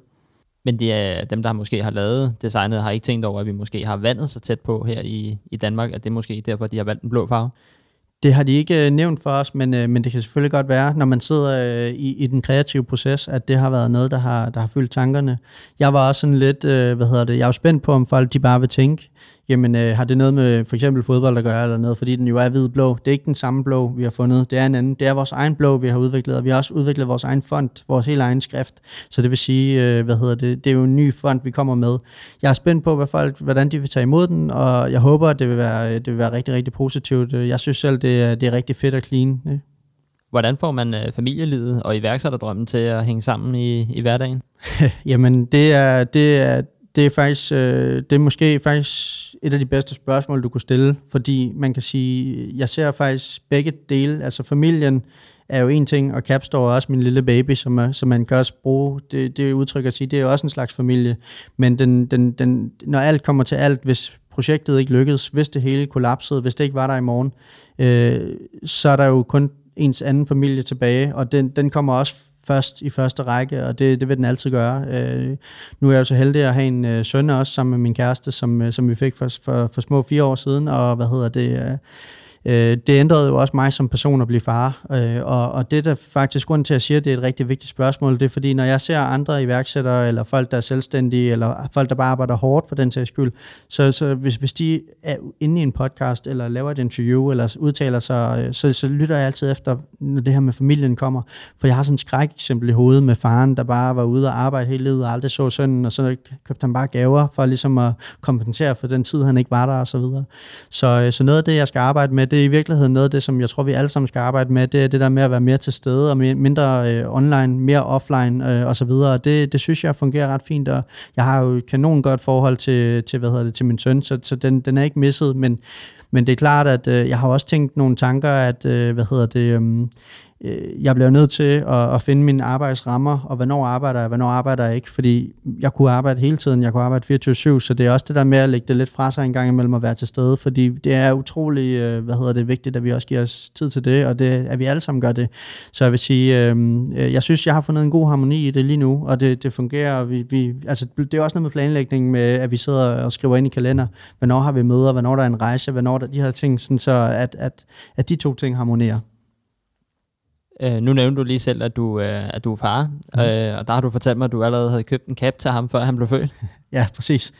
Men det er dem, der måske har lavet designet, har ikke tænkt over, at vi måske har vandet så tæt på her i, i Danmark, at det er måske derfor, de har valgt en blå farve? Det har de ikke øh, nævnt for os, men, øh, men det kan selvfølgelig godt være, når man sidder øh, i, i den kreative proces, at det har været noget, der har, der har fyldt tankerne. Jeg var også sådan lidt, øh, hvad hedder det, jeg er spændt på, om folk de bare vil tænke, jamen øh, har det noget med for eksempel fodbold at gøre eller noget, fordi den jo er hvid-blå. Det er ikke den samme blå, vi har fundet. Det er en anden. Det er vores egen blå, vi har udviklet, og vi har også udviklet vores egen font, vores helt egen skrift. Så det vil sige, øh, hvad hedder det, det er jo en ny font, vi kommer med. Jeg er spændt på, hvad folk, hvordan de vil tage imod den, og jeg håber, at det vil være, det vil være rigtig, rigtig positivt. Jeg synes selv, det er, det er rigtig fedt og clean. Ja. Hvordan får man øh, familielivet og iværksætterdrømmen til at hænge sammen i, i hverdagen? [LAUGHS] Jamen, det er, det er, det er faktisk, øh, det er måske faktisk et af de bedste spørgsmål, du kunne stille, fordi man kan sige, jeg ser faktisk begge dele, altså familien er jo en ting, og Capstore er også min lille baby, som, er, som man kan også bruge. Det, det udtryk at sige, det er også en slags familie, men den, den, den, når alt kommer til alt, hvis projektet ikke lykkedes, hvis det hele kollapsede, hvis det ikke var der i morgen, øh, så er der jo kun ens anden familie tilbage, og den, den kommer også først i første række, og det, det vil den altid gøre. Øh, nu er jeg jo så heldig at have en øh, søn også sammen med min kæreste, som, øh, som vi fik for, for, for små fire år siden, og hvad hedder det... Øh, øh, det ændrede jo også mig som person at blive far, øh, og, og det der faktisk grund til, at jeg siger, at det er et rigtig vigtigt spørgsmål, det er fordi, når jeg ser andre iværksættere, eller folk, der er selvstændige, eller folk, der bare arbejder hårdt for den sags skyld, så, så hvis, hvis de er inde i en podcast, eller laver et interview, eller udtaler sig, øh, så, så lytter jeg altid efter, når det her med familien kommer. For jeg har sådan et skræk eksempel i hovedet med faren, der bare var ude og arbejde hele livet og aldrig så sønnen, og så købte han bare gaver for ligesom at kompensere for den tid, han ikke var der og så videre. Så, øh, så noget af det, jeg skal arbejde med, det er i virkeligheden noget af det, som jeg tror, vi alle sammen skal arbejde med, det er det der med at være mere til stede og mindre øh, online, mere offline øh, og så videre. Det, det synes jeg fungerer ret fint, og jeg har jo et kanon godt forhold til, til, hvad hedder det, til min søn, så, så den, den er ikke misset, men, men det er klart, at øh, jeg har også tænkt nogle tanker, at, øh, hvad hedder det, øh, øh, jeg bliver nødt til at, at finde mine arbejdsrammer, og hvornår arbejder jeg, hvornår arbejder jeg ikke, fordi jeg kunne arbejde hele tiden, jeg kunne arbejde 24-7, så det er også det der med at lægge det lidt fra sig en gang imellem at være til stede, fordi det er utrolig, øh, hvad hedder det, vigtigt, at vi også giver os tid til det, og det, at vi alle sammen gør det. Så jeg vil sige, øh, øh jeg synes, jeg har fundet en god harmoni i det lige nu, og det, det fungerer, og vi, vi, altså, det er også noget med planlægning med, at vi sidder og skriver ind i kalender, hvornår har vi møder, hvornår der er en rejse, hvornår der er de her ting, sådan så at, at, at de to ting harmonerer. Øh, nu nævnte du lige selv, at du, øh, at du er far, mm. øh, og der har du fortalt mig, at du allerede havde købt en cap til ham, før han blev født. [LAUGHS] Ja, præcis.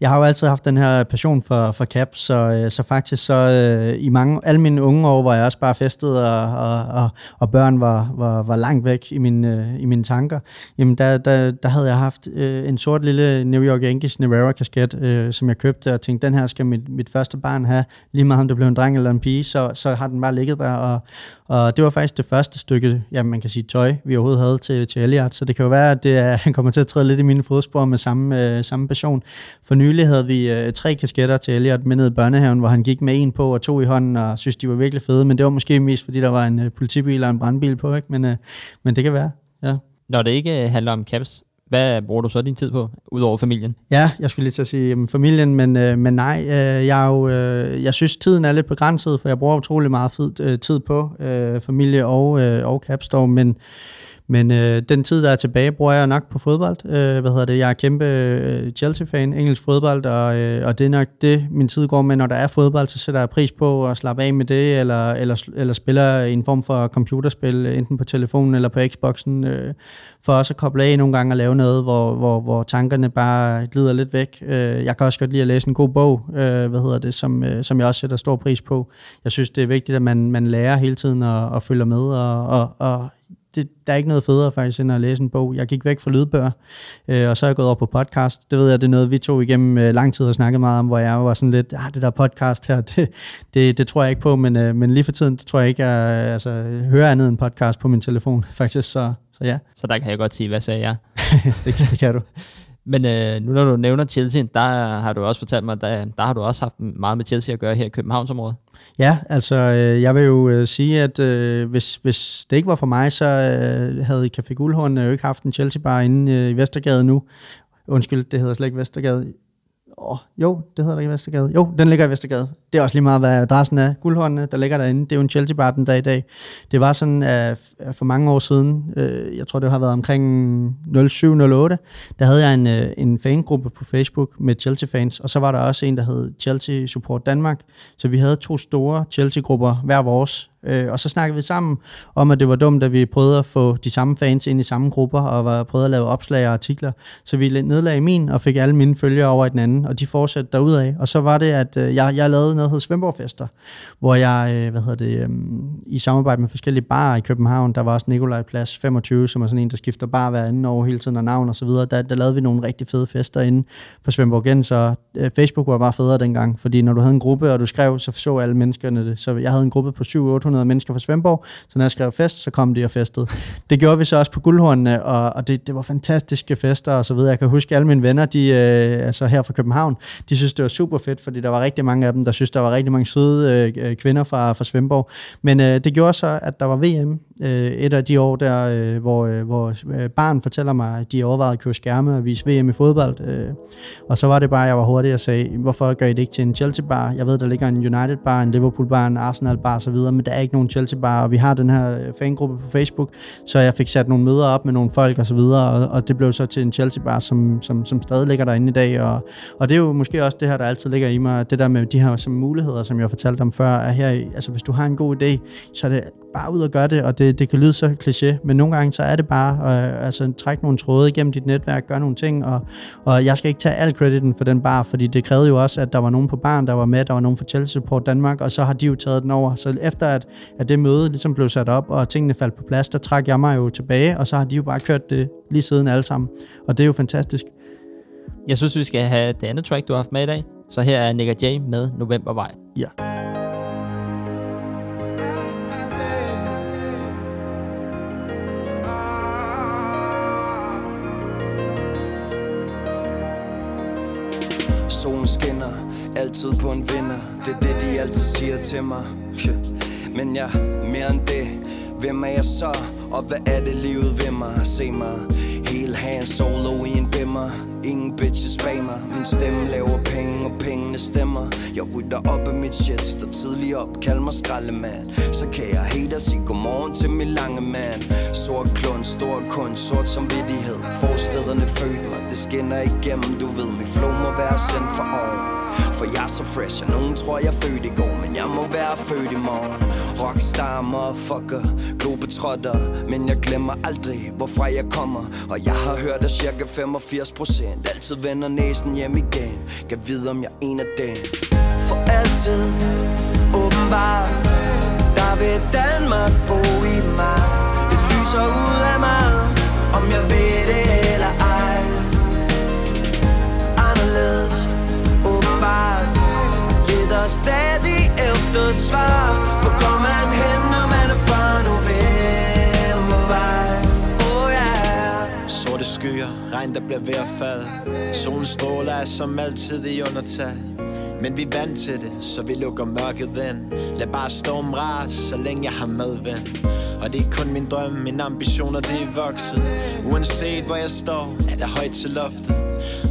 Jeg har jo altid haft den her passion for, for cap, så, øh, så faktisk så øh, i mange, alle mine unge år, var jeg også bare festet, og, og, og, og børn var, var, var langt væk i, min, øh, i mine tanker, jamen der, der, der havde jeg haft øh, en sort lille New York Yankees Nevera kasket, øh, som jeg købte, og tænkte, den her skal mit, mit første barn have, lige meget om det blev en dreng eller en pige, så, så har den bare ligget der, og, og det var faktisk det første stykke, ja, man kan sige tøj, vi overhovedet havde til, til Elliot, så det kan jo være, at det er, [LAUGHS] han kommer til at træde lidt i mine fodspor med samme, øh, samme samme passion. For nylig havde vi øh, tre kasketter til Elliot med ned i børnehaven, hvor han gik med en på og to i hånden, og synes, de var virkelig fede. Men det var måske mest, fordi der var en øh, politibil og en brandbil på, ikke? Men, øh, men det kan være, ja. Når det ikke øh, handler om caps, hvad bruger du så din tid på, udover familien? Ja, jeg skulle lige til at sige jamen, familien, men, øh, men nej, øh, jeg, er jo, øh, jeg synes, tiden er lidt begrænset, for jeg bruger utrolig meget fed, øh, tid på øh, familie og, øh, og Capstore, men men øh, den tid, der er tilbage, bruger jeg nok på fodbold. Øh, hvad hedder det? Jeg er kæmpe øh, Chelsea-fan, engelsk fodbold, og, øh, og det er nok det, min tid går med. Når der er fodbold, så sætter jeg pris på at slappe af med det, eller, eller, eller spiller en form for computerspil, enten på telefonen eller på Xboxen, øh, for også at koble af nogle gange og lave noget, hvor, hvor, hvor tankerne bare glider lidt væk. Øh, jeg kan også godt lide at læse en god bog, øh, hvad hedder det, som, øh, som jeg også sætter stor pris på. Jeg synes, det er vigtigt, at man, man lærer hele tiden og, og følger med, og, og, og det, der er ikke noget federe faktisk, end at læse en bog. Jeg gik væk fra lydbøger, øh, og så er jeg gået over på podcast. Det ved jeg, det er noget, vi to igennem øh, lang tid har snakket meget om, hvor jeg var sådan lidt, ah, det der podcast her, [LAUGHS] det, det, det tror jeg ikke på, men, øh, men lige for tiden, det tror jeg ikke, jeg altså, hører andet end podcast på min telefon, [LAUGHS] faktisk, så, så ja. Så der kan jeg godt sige, hvad sagde jeg? [LAUGHS] det, det kan du. Men øh, nu når du nævner Chelsea, der har du også fortalt mig, der, der har du også haft meget med Chelsea at gøre her i Københavnsområdet. Ja, altså øh, jeg vil jo øh, sige, at øh, hvis, hvis det ikke var for mig, så øh, havde Café Guldhorn øh, jo ikke haft en Chelsea-bar inde øh, i Vestergade nu. Undskyld, det hedder slet ikke Vestergade. Oh, jo, det hedder der ikke Vestergade. Jo, den ligger i Vestergade. Det er også lige meget, hvad adressen er. Guldhåndene, der ligger derinde, det er jo en Chelsea-bar den dag i dag. Det var sådan øh, at øh, for mange år siden, øh, jeg tror det har været omkring 07-08, der havde jeg en, en fangruppe på Facebook med Chelsea-fans, og så var der også en, der hed Chelsea Support Danmark. Så vi havde to store Chelsea-grupper, hver vores, og så snakkede vi sammen om, at det var dumt, at vi prøvede at få de samme fans ind i samme grupper, og var, prøvede at lave opslag og artikler. Så vi nedlagde min, og fik alle mine følgere over i den anden, og de fortsatte derudad. Og så var det, at jeg, jeg lavede noget, der hed Svendborgfester, hvor jeg, øh, hvad hedder det, øhm, i samarbejde med forskellige barer i København, der var også Nikolaj Plads 25, som er sådan en, der skifter bar hver anden år hele tiden og navn og så videre. Der, der lavede vi nogle rigtig fede fester inde for Svendborg så øh, Facebook var bare federe dengang, fordi når du havde en gruppe, og du skrev, så så alle menneskerne det. Så jeg havde en gruppe på 700 800 mennesker fra Svendborg, så når jeg skrev fest, så kom de og festede. Det gjorde vi så også på Guldhornene, og, og det, det var fantastiske fester og så videre. Jeg kan huske alle mine venner, de, øh, altså her fra København, de synes, det var super fedt, fordi der var rigtig mange af dem, der synes, der var rigtig mange søde øh, øh, kvinder fra, fra Svendborg. Men øh, det gjorde så, at der var VM øh, et af de år der, øh, hvor, øh, hvor øh, barn fortæller mig, at de overvejede at købe skærme og vise VM i fodbold. Øh, og så var det bare, at jeg var hurtig og sagde, hvorfor gør I det ikke til en Chelsea-bar? Jeg ved, der ligger en United-bar, en Liverpool-bar, en Arsenal-bar osv., men der er ikke nogen Chelsea-bar, og vi har den her øh, fangruppe på Facebook, så jeg fik sat nogle møder op med nogle folk og så videre, og, og det blev så til en Chelsea-bar, som, som, som stadig ligger derinde i dag, og, og det er jo måske også det her, der altid ligger i mig, det der med de her som muligheder, som jeg fortalte om før, er her, altså hvis du har en god idé, så er det bare ud og gøre det, og det det, det kan lyde så kliché, men nogle gange så er det bare, øh, altså træk nogle tråde igennem dit netværk, gør nogle ting, og, og jeg skal ikke tage al crediten for den bar, fordi det krævede jo også, at der var nogen på baren, der var med, der var nogen fra Chelsea Support Danmark, og så har de jo taget den over. Så efter at, at det møde ligesom blev sat op, og tingene faldt på plads, der trak jeg mig jo tilbage, og så har de jo bare kørt det lige siden alle sammen. Og det er jo fantastisk. Jeg synes, vi skal have det andet track, du har haft med i dag. Så her er Nick J med Novembervej. Ja. Solen altid på en vinder. Det er det, de altid siger til mig. Men jeg, mere end det. Hvem er jeg så? Og hvad er det livet ved mig? Se mig. Helt hand solo i en dimmer. Ingen bitches bag mig. Min stemme laver penge, og pengene stemmer. Jeg rydder op af mit shit. Står tidligt op, kald mig skraldemand. Så kan jeg helt sige godmorgen til min lange mand. Sort klund, stor kun, sort som vidtighed Forstederne fødte mig, det skinner igennem. Du ved, mit flow må være sendt for oven for jeg er så fresh, og nogen tror jeg er født i går Men jeg må være født i morgen. Rockstar, motherfucker, globetrotter Men jeg glemmer aldrig, hvorfra jeg kommer. Og jeg har hørt, at cirka 85% Altid vender næsen hjem igen. Kan vide, om jeg er en af dem. For altid, åbenbart Der vil Danmark bo i mig. Det lyser ud intet svar Hvor går man hen, når man er fra novembervej. Oh yeah. Sorte skyer, regn der bliver ved at falde. Solen stråler er som altid i undertal men vi er vant til det, så vi lukker mørket ind. Lad bare storm ras, så længe jeg har medvind. Og det er kun min drøm, mine ambitioner det er vokset. Uanset hvor jeg står, er der højt til loftet.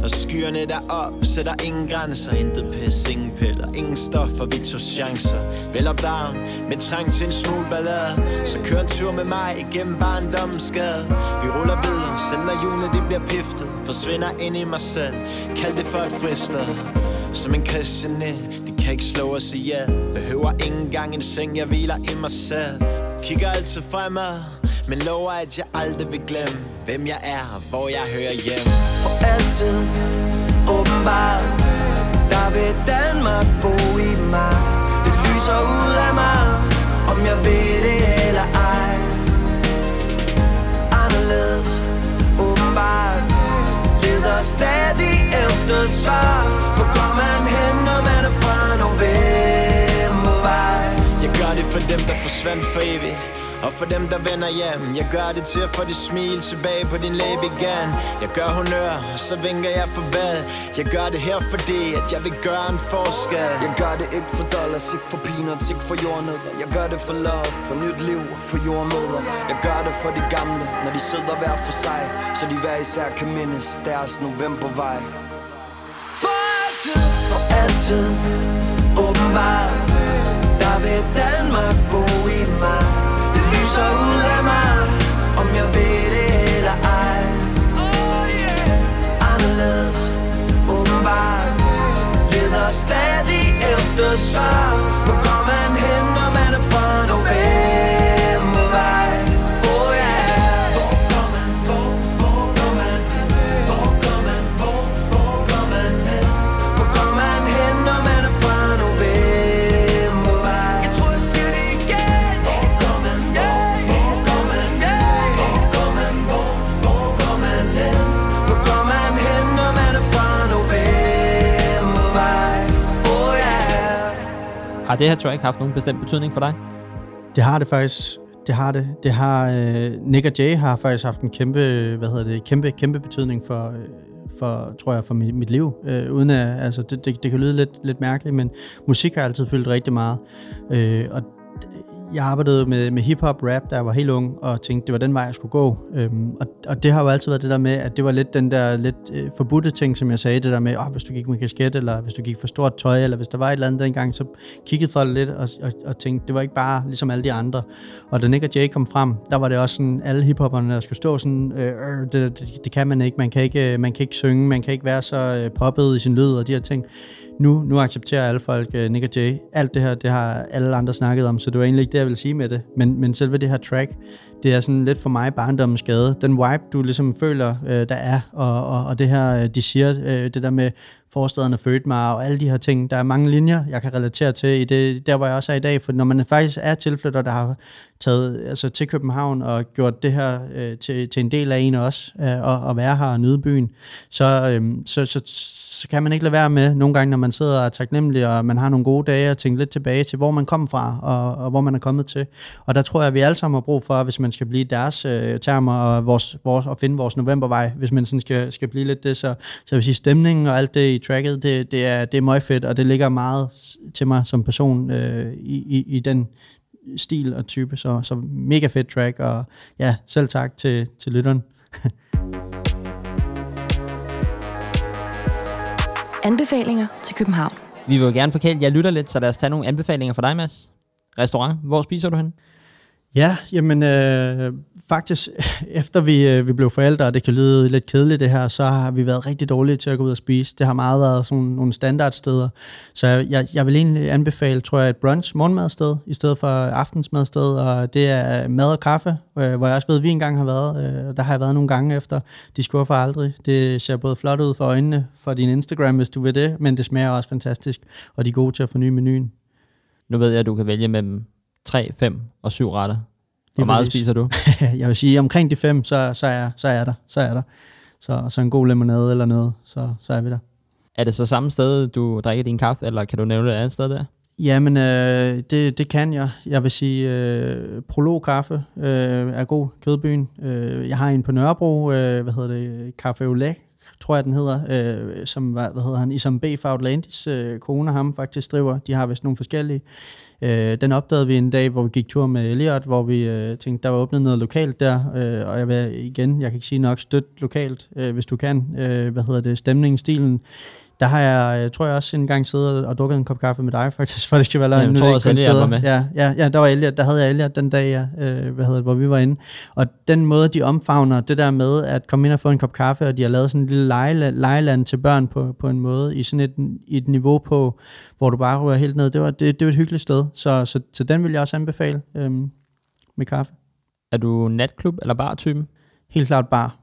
Og skyerne der op, sætter ingen grænser. Intet pis, ingen piller, ingen stoffer, vi tog chancer. Vel op down, med trang til en smule ballade. Så kør en tur med mig igennem barndommens skade Vi ruller videre, selv når hjulene de bliver piftet. Forsvinder ind i mig selv, kald det for et frister som en kristianet De kan ikke slå os ihjel. Behøver ikke engang en seng, jeg hviler i mig selv. Kigger altid fremad Men lover, at jeg aldrig vil glemme Hvem jeg er og hvor jeg hører hjem. For altid, åbenbart Der vil Danmark bo i mig. Det lyser ud af mig Om jeg ved det stadig efter svar. Hvor går man hen, når man er fra novembervej? Jeg gør det for dem, der forsvandt for evigt og for dem, der vender hjem Jeg gør det til at få det smil tilbage på din læbe igen. Jeg gør honør, så vinker jeg farvel. Jeg gør det her, fordi at jeg vil gøre en forskel. Jeg gør det ikke for dollars, ikke for peanuts, ikke for jordnødder. Jeg gør det for love, for nyt liv, for jordmøder Jeg gør det for de gamle, når de sidder hver for sig Så de hver især kan mindes deres novembervej. For altid, for altid, åbenbart Der vil Danmark bo i mig det lyser ud af mig, om jeg ved det eller ej oh yeah. Anderledes, åbenbart Leder stadig efter svar Har det her track haft nogen bestemt betydning for dig? Det har det faktisk. Det har det. Det har øh, Nick og Jay har faktisk haft en kæmpe, hvad hedder det, kæmpe, kæmpe betydning for, øh, for tror jeg, for mit, mit liv. Øh, uden at, altså, det, det, det kan lyde lidt, lidt mærkeligt, men musik har altid fyldt rigtig meget. Øh, og jeg arbejdede med, med hip-hop, rap, da jeg var helt ung, og tænkte, det var den vej, jeg skulle gå. Øhm, og, og det har jo altid været det der med, at det var lidt den der lidt øh, forbudte ting, som jeg sagde, det der med, oh, hvis du gik med kasket, eller hvis du gik for stort tøj, eller hvis der var et eller andet dengang, så kiggede folk lidt og, og, og tænkte, det var ikke bare ligesom alle de andre. Og da Nick og Jay kom frem, der var det også sådan, alle hiphopperne, der skulle stå sådan, øh, øh, det, det, det, kan man ikke, man kan ikke, øh, man kan ikke synge, man kan ikke være så øh, poppet i sin lyd, og de her ting nu, nu accepterer alle folk uh, Nick og Jay. Alt det her, det har alle andre snakket om, så det var egentlig ikke det, jeg vil sige med det. Men, men selve det her track, det er sådan lidt for mig barndommens skade. Den vibe, du ligesom føler, øh, der er, og, og, og det her, øh, de siger, øh, det der med forstederne fødte mig, og alle de her ting. Der er mange linjer, jeg kan relatere til i det, der, hvor jeg også er i dag. For når man faktisk er tilflytter, der har taget altså, til København og gjort det her øh, til, til en del af en også, øh, og, og være her og nyde byen, så, øh, så, så, så kan man ikke lade være med nogle gange, når man sidder og er taknemmelig, og man har nogle gode dage, og tænke lidt tilbage til, hvor man kom fra, og, og hvor man er kommet til. Og der tror jeg, at vi alle sammen har brug for, hvis man skal blive deres øh, termer, og, vores, vores, og finde vores novembervej, hvis man sådan skal, skal blive lidt det, så, så jeg vil sige, stemningen og alt det i tracket, det, det, er, det er meget fedt, og det ligger meget til mig som person øh, i, i, i den stil og type, så, så mega fedt track, og ja, selv tak til, til lytteren. [LAUGHS] Anbefalinger til København. Vi vil jo gerne forkæle, jeg lytter lidt, så lad os tage nogle anbefalinger for dig, Mads. Restaurant, hvor spiser du hen? Ja, jamen øh, faktisk [LAUGHS] efter vi, øh, vi blev forældre, og det kan lyde lidt kedeligt det her, så har vi været rigtig dårlige til at gå ud og spise. Det har meget været sådan nogle standardsteder. Så jeg, jeg vil egentlig anbefale, tror jeg, et brunch morgenmadsted, i stedet for aftensmadsted, og det er mad og kaffe, øh, hvor jeg også ved, at vi engang har været. Øh, der har jeg været nogle gange efter. De skuffer aldrig. Det ser både flot ud for øjnene for din Instagram, hvis du vil det, men det smager også fantastisk, og de er gode til at forny menuen. Nu ved jeg, at du kan vælge mellem 3, 5 og 7 retter. Hvor meget præcis. spiser du? [LAUGHS] jeg vil sige, omkring de fem, så, så, er, så er der. Så er der. Så, så en god limonade eller noget, så, så er vi der. Er det så samme sted, du drikker din kaffe, eller kan du nævne et andet sted der? Jamen, øh, det, det kan jeg. Jeg vil sige, øh, Prolog Kaffe øh, er god, Kødbyen. Øh, jeg har en på Nørrebro, øh, hvad hedder det, Café Olé, tror jeg den hedder, øh, som, hvad, hvad hedder han, Isam B. Fautlandis øh, kone, ham faktisk driver. De har vist nogle forskellige. Øh, den opdagede vi en dag, hvor vi gik tur med Elliot, hvor vi øh, tænkte, der var åbnet noget lokalt der, øh, og jeg vil igen, jeg kan ikke sige nok, støtte lokalt, øh, hvis du kan. Øh, hvad hedder det, stemningen, stilen. Der har jeg, jeg tror jeg også en gang siddet og drukket en kop kaffe med dig, faktisk, [LAUGHS] for det skal være løgn. Jeg tror også, Elliot steder. var med. Ja, ja, ja, der var Elliot, der havde jeg Elliot den dag, ja, øh, hvad hedder det, hvor vi var inde. Og den måde, de omfavner det der med at komme ind og få en kop kaffe, og de har lavet sådan en lille lejeland til børn på, på en måde, i sådan et, i et niveau på, hvor du bare rører helt ned. Det var, det, det var et hyggeligt sted, så, så, så den vil jeg også anbefale øhm, med kaffe. Er du natklub eller bar-typen? Helt klart bar.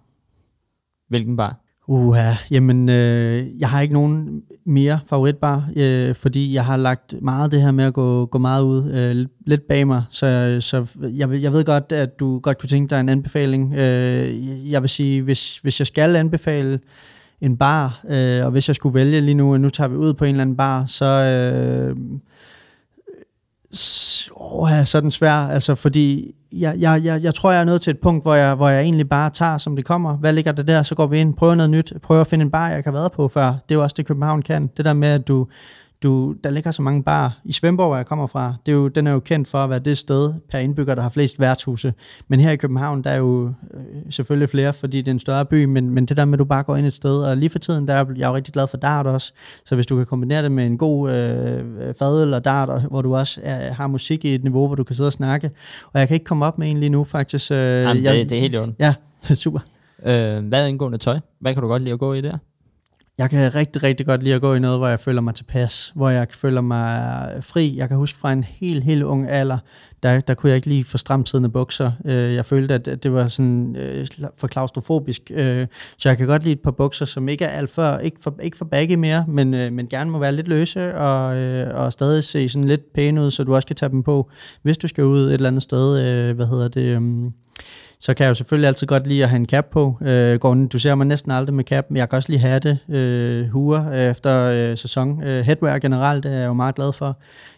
Hvilken bar? Uha, jamen, øh, jeg har ikke nogen mere favoritbar, øh, fordi jeg har lagt meget det her med at gå, gå meget ud øh, lidt bag mig, så, så jeg, jeg ved godt, at du godt kunne tænke dig en anbefaling. Øh, jeg vil sige, hvis, hvis jeg skal anbefale en bar, øh, og hvis jeg skulle vælge lige nu, nu tager vi ud på en eller anden bar, så... Øh, åh, ja, så den svær, altså fordi jeg, jeg, jeg, jeg tror, jeg er nået til et punkt, hvor jeg, hvor jeg egentlig bare tager, som det kommer. Hvad ligger der der? Så går vi ind, prøver noget nyt, prøver at finde en bar, jeg kan har været på før. Det er jo også det, København kan. Det der med, at du, du, der ligger så mange bar. I Svendborg, hvor jeg kommer fra, det er jo, den er jo kendt for at være det sted per indbygger, der har flest værtshuse. Men her i København, der er jo øh, selvfølgelig flere, fordi det er en større by, men, men det der med, at du bare går ind et sted, og lige for tiden, der er jeg jo rigtig glad for dart også. Så hvis du kan kombinere det med en god øh, fadøl og dart, og, hvor du også er, har musik i et niveau, hvor du kan sidde og snakke. Og jeg kan ikke komme op med en lige nu, faktisk. Øh, Jamen, jeg, det, det er helt i orden. Ja, [LAUGHS] super. Øh, hvad indgående tøj? Hvad kan du godt lide at gå i der? Jeg kan rigtig, rigtig godt lide at gå i noget, hvor jeg føler mig tilpas, hvor jeg føler mig fri. Jeg kan huske fra en helt, helt ung alder, der, der kunne jeg ikke lige få stramtidende bukser. Øh, jeg følte, at det var sådan øh, for klaustrofobisk. Øh, så jeg kan godt lide et par bukser, som ikke er alt for, ikke for, ikke for baggy mere, men, men gerne må være lidt løse og, og stadig se sådan lidt pæne ud, så du også kan tage dem på, hvis du skal ud et eller andet sted. Hvad hedder det? Øhm, så kan jeg jo selvfølgelig altid godt lide at have en cap på. Øh, Gordon, du ser mig næsten aldrig med cap, men jeg kan også lige have det øh, huer øh, efter øh, sæson. Øh, headwear generelt er jeg jo meget glad for.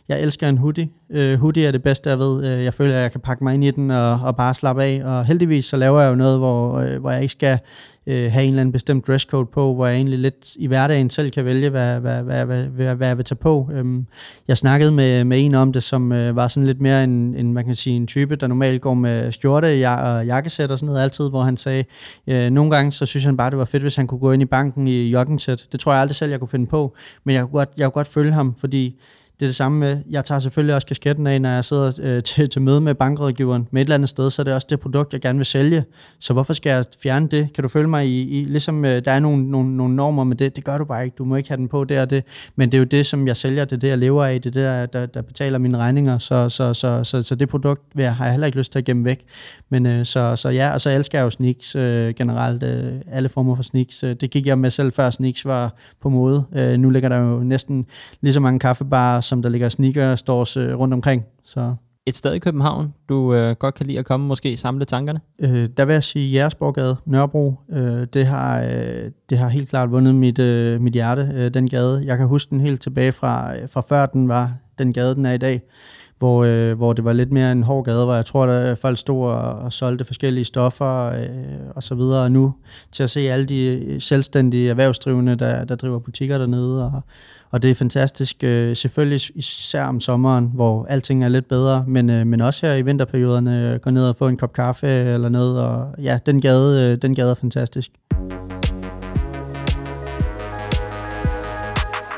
Jeg elsker en hoodie. Øh, hoodie er det bedste, jeg ved. Øh, jeg føler, at jeg kan pakke mig ind i den og, og bare slappe af. Og heldigvis så laver jeg jo noget, hvor, øh, hvor jeg ikke skal øh, have en eller anden bestemt dresscode på, hvor jeg egentlig lidt i hverdagen selv kan vælge, hvad, hvad, hvad, hvad, hvad, hvad jeg vil tage på. Øhm, jeg snakkede med, med en om det, som øh, var sådan lidt mere en, en, man kan sige, en type, der normalt går med skjorte ja- og jakkesæt og sådan noget altid, hvor han sagde, øh, nogle gange så synes han bare, det var fedt, hvis han kunne gå ind i banken i joggingset. Det tror jeg aldrig selv, jeg kunne finde på, men jeg kunne godt, jeg kunne godt følge ham, fordi det er det samme med, jeg tager selvfølgelig også kasketten af, når jeg sidder øh, [LAUGHS] til, til møde med bankrådgiveren med et eller andet sted, så er det også det produkt, jeg gerne vil sælge. Så hvorfor skal jeg fjerne det? Kan du følge mig i, i ligesom øh, der er nogle, nogle, nogle normer med det, det gør du bare ikke, du må ikke have den på det og det, men det er jo det, som jeg sælger, det er det, jeg lever af, det er det, der, der, der betaler mine regninger, så, så, så, så, så det produkt vil jeg, har jeg heller ikke lyst til at gemme væk. Men øh, så, så ja, og så elsker jeg jo sneaks øh, generelt, øh, alle former for sneaks. Øh, det gik jeg med selv før sneaks var på mode. Øh, nu ligger der jo næsten lige så mange kaffebarer, som der ligger sneaker stores øh, rundt omkring. Så Et sted i København, du øh, godt kan lide at komme, måske samle tankerne? Øh, der vil jeg sige Jægersborggade, Nørrebro. Øh, det, har, øh, det har helt klart vundet mit, øh, mit hjerte, øh, den gade. Jeg kan huske den helt tilbage fra, øh, fra før den var den gade, den er i dag. Hvor, øh, hvor det var lidt mere en hård gade, hvor jeg tror, at folk stod og, og solgte forskellige stoffer øh, og så videre. Og nu til at se alle de øh, selvstændige erhvervsdrivende, der, der driver butikker dernede. Og, og det er fantastisk, øh, selvfølgelig især om sommeren, hvor alting er lidt bedre, men, øh, men også her i vinterperioderne, øh, gå ned og få en kop kaffe eller noget, og ja, den gade, øh, den gade er fantastisk.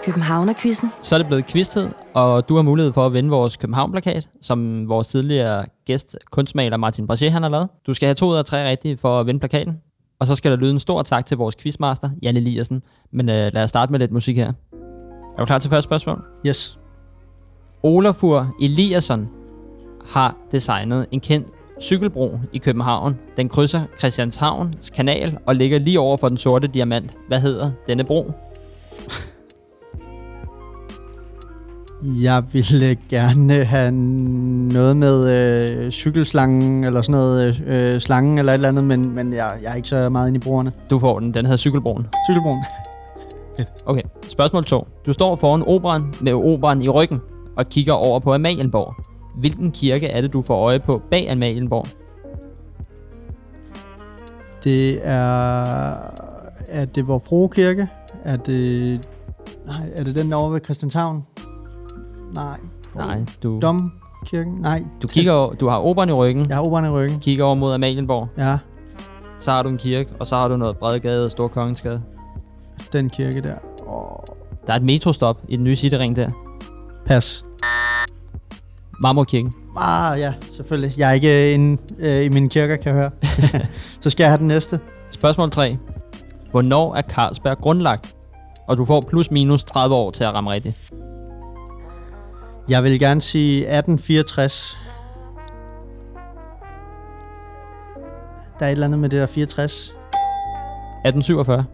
Københavner-quizzen. Så er det blevet quiztid, og du har mulighed for at vinde vores København-plakat, som vores tidligere gæst, kunstmaler Martin Brachet, han har lavet. Du skal have to ud af tre rigtige for at vinde plakaten. Og så skal der lyde en stor tak til vores quizmaster, Jan Eliassen. Men øh, lad os starte med lidt musik her. Er du klar til første spørgsmål? Yes. Olafur Eliasson har designet en kendt cykelbro i København. Den krydser Christianshavns kanal og ligger lige over for den sorte diamant. Hvad hedder denne bro? Jeg ville gerne have noget med øh, cykelslangen, eller sådan noget, øh, slangen eller et eller andet, men, men jeg, jeg er ikke så meget inde i brugerne. Du får den. Den hedder Cykelbroen. Cykelbroen. Okay, spørgsmål 2. Du står foran operan med operan i ryggen og kigger over på Amalienborg. Hvilken kirke er det, du får øje på bag Amalienborg? Det er... Er det vor frue kirke? Er det... Nej, er det den over ved Christianshavn? Nej. Nej, du, Domkirken? Nej. du, kigger over, du har operan i ryggen, Jeg har operen i ryggen. kigger over mod Amalienborg. Ja, Så har du en kirke, og så har du noget Bredegade og Stor Kongensgade. den kirke der. Åh, Der er et metrostop i den nye cityring der. pas. Marmorkirken. Ah, ja, selvfølgelig. Jeg er ikke inde øh, i mine kirker, kan jeg høre. [LAUGHS] så skal jeg have den næste. Spørgsmål 3. Hvornår er Carlsberg grundlagt? Og du får plus minus 30 år til at ramme rigtigt. Jeg vil gerne sige 1864. Der er et eller andet med det der 64. 1847.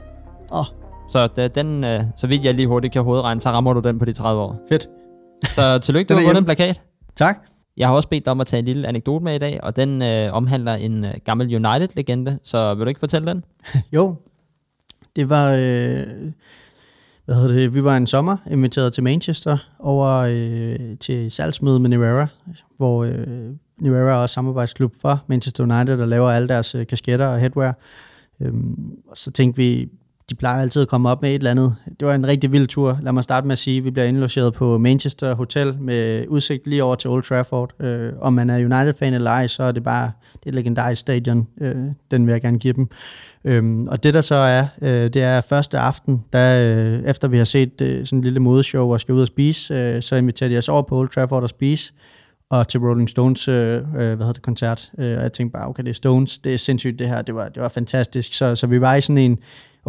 Åh, Så da, den, øh, så vidt jeg lige hurtigt kan hovedregne, så rammer du den på de 30 år. fedt. Så tillykke, [LAUGHS] du har vundet en plakat. Tak. Jeg har også bedt dig om at tage en lille anekdote med i dag, og den øh, omhandler en øh, gammel United-legende, så vil du ikke fortælle den? [LAUGHS] Jo, det var, øh, hvad hedder det, vi var en sommer inviteret til Manchester over øh, til salgsmøde med Nivera, hvor øh, Nivera er også samarbejdsklub for Manchester United, der laver alle deres øh, kasketter og headwear. Øhm, og så tænkte vi, de plejer altid at komme op med et eller andet. Det var en rigtig vild tur. Lad mig starte med at sige, at vi bliver indlogeret på Manchester Hotel med udsigt lige over til Old Trafford. Øh, om man er United-fan eller ej, så er det bare det legendariske stadion. Øh, den vil jeg gerne give dem. Øhm, og det der så er, øh, det er første aften, der, øh, efter vi har set øh, sådan en lille modeshow og skal ud og spise, øh, så inviterer de os over på Old Trafford og spise og til Rolling Stones øh, øh, hvad hedder det, koncert. Øh, og jeg tænkte bare, okay, det er Stones, det er sindssygt det her, det var, det var fantastisk. Så, så vi var i sådan en,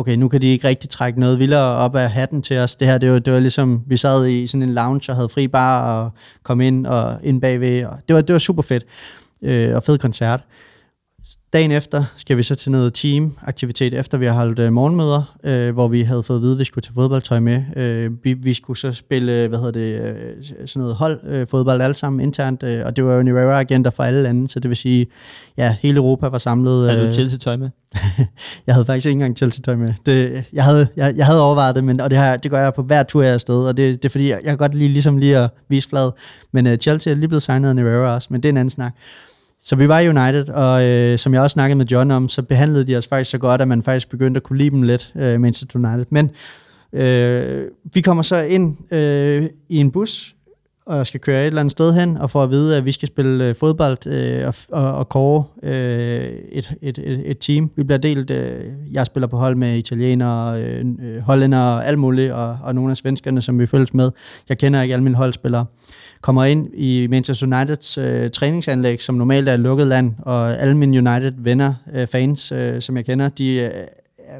okay, nu kan de ikke rigtig trække noget vildere op af hatten til os. Det her, det var, det var ligesom, vi sad i sådan en lounge og havde fri bar og kom ind og ind bagved. Og det, var, det var super fedt øh, og fed koncert. Dagen efter skal vi så til noget team-aktivitet, efter vi har holdt øh, morgenmøder, øh, hvor vi havde fået at vide, at vi skulle tage fodboldtøj med. Øh, vi, vi skulle så spille, hvad hedder det, øh, sådan noget hold øh, fodbold alle sammen internt, øh, og det var jo Nivera-agenter fra alle lande, så det vil sige, ja, hele Europa var samlet. Havde øh, du Chelsea-tøj med? [LAUGHS] jeg havde faktisk ikke engang Chelsea-tøj med. Det, jeg, havde, jeg, jeg havde overvejet det, men, og det, her, det gør jeg på hver tur, jeg er afsted, og det, det er fordi, jeg, jeg kan godt lide, ligesom lige at vise flad. Men uh, Chelsea er lige blevet signet af Nivera også, men det er en anden snak. Så vi var i United, og øh, som jeg også snakkede med John om, så behandlede de os faktisk så godt, at man faktisk begyndte at kunne lide dem lidt, øh, Manchester United. Men øh, vi kommer så ind øh, i en bus, og skal køre et eller andet sted hen, og får at vide, at vi skal spille øh, fodbold øh, og, og, og kåre øh, et, et, et, et team. Vi bliver delt, øh, jeg spiller på hold med italienere, øh, øh, hollænder og alt muligt, og, og nogle af svenskerne, som vi følges med. Jeg kender ikke alle mine holdspillere kommer ind i Manchester Uniteds øh, træningsanlæg, som normalt er lukket land, og alle mine United-venner, øh, fans, øh, som jeg kender, de øh,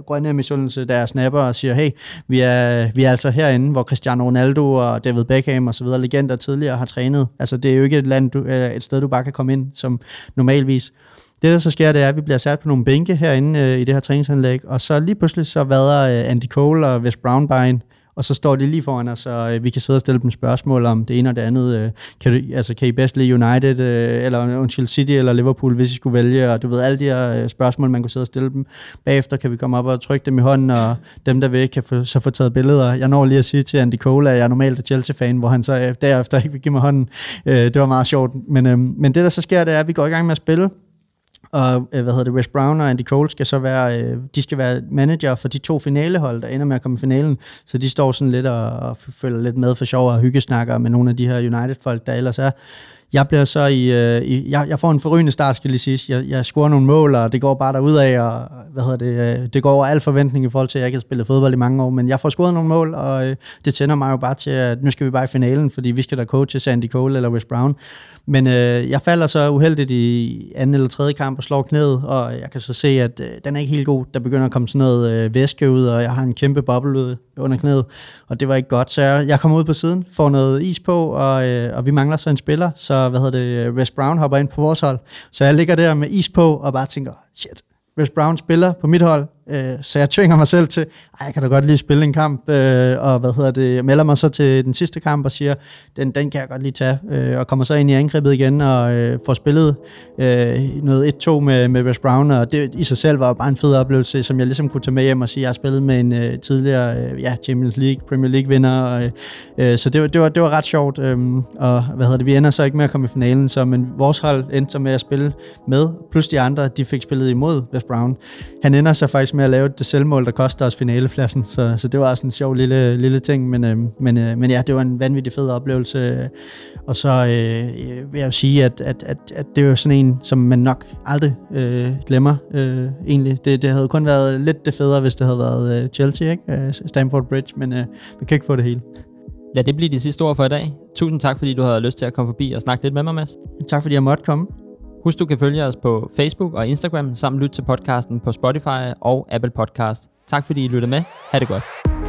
grønne af misundelse, der snapper og siger, hey, vi er, vi er altså herinde, hvor Cristiano Ronaldo og David Beckham og så videre, legender tidligere har trænet. Altså, det er jo ikke et, land, du, øh, et sted, du bare kan komme ind som normalvis. Det, der så sker, det er, at vi bliver sat på nogle bænke herinde øh, i det her træningsanlæg, og så lige pludselig så vader øh, Andy Cole og Wes Brown bare ind, og så står de lige foran os, så øh, vi kan sidde og stille dem spørgsmål om det ene og det andet. Øh, kan, du, altså, kan I bedst lide United, øh, eller undskyld, City eller Liverpool, hvis I skulle vælge? Og du ved, alle de her spørgsmål, man kunne sidde og stille dem. Bagefter kan vi komme op og trykke dem i hånden, og dem, der vil, kan få, så få taget billeder. Jeg når lige at sige til Andy Cole, at jeg er normalt er Chelsea-fan, hvor han så derefter ikke vil give mig hånden. Det var meget sjovt. Men, øhm, men det, der så sker, det er, at vi går i gang med at spille, og øh, hvad hedder det, Wes Brown og Andy Cole skal så være, øh, de skal være manager for de to finalehold, der ender med at komme i finalen. Så de står sådan lidt og, og følger lidt med for sjov og hyggesnakker med nogle af de her United-folk, der ellers er. Jeg bliver så i, øh, i jeg, jeg får en forrygende start, skal jeg lige sige. Jeg, jeg scorer nogle mål, og det går bare derud af, og hvad hedder det, det går over al forventning i forhold til, at jeg ikke har spillet fodbold i mange år, men jeg får scoret nogle mål, og det tænder mig jo bare til, at nu skal vi bare i finalen, fordi vi skal da coache Sandy Cole eller Wes Brown. Men øh, jeg falder så uheldigt i anden eller tredje kamp og slår knæet, og jeg kan så se, at øh, den er ikke helt god. Der begynder at komme sådan noget øh, væske ud, og jeg har en kæmpe boble ud under knæet, og det var ikke godt. Så jeg, jeg kommer ud på siden, får noget is på, og, øh, og vi mangler så en spiller, så hvad hedder det, øh, Wes Brown hopper ind på vores hold. Så jeg ligger der med is på, og bare tænker, shit, Wes Brown spiller på mit hold, øh, så jeg tvinger mig selv til, ej, jeg kan da godt lige spille en kamp, øh, og hvad hedder det, jeg melder mig så til den sidste kamp og siger, den, den kan jeg godt lige tage, øh, og kommer så ind i angrebet igen og øh, får spillet øh, noget 1-2 med, med West Brown, og det i sig selv var jo bare en fed oplevelse, som jeg ligesom kunne tage med hjem og sige, jeg har spillet med en øh, tidligere øh, ja, Champions League, Premier League vinder, og, øh, så det var, det, var, det var ret sjovt, øh, og hvad hedder det, vi ender så ikke med at komme i finalen, så, men vores hold endte så med at spille med, plus de andre, de fik spillet imod West Brown. Han ender så faktisk med at lave det selvmål, der koster os finalepladsen. Så, så det var også en sjov lille, lille ting. Men, øh, men, øh, men ja, det var en vanvittig fed oplevelse. Og så øh, vil jeg jo sige, at, at, at, at det er jo sådan en, som man nok aldrig øh, glemmer øh, egentlig. Det, det havde kun været lidt det federe, hvis det havde været øh, Chelsea, ikke? Øh, Stamford Bridge, men øh, vi kan ikke få det hele. Lad det blive de sidste ord for i dag. Tusind tak, fordi du havde lyst til at komme forbi og snakke lidt med mig, Mads. Tak, fordi jeg måtte komme. Husk, du kan følge os på Facebook og Instagram, samt lytte til podcasten på Spotify og Apple Podcast. Tak fordi I lyttede med. Ha' det godt.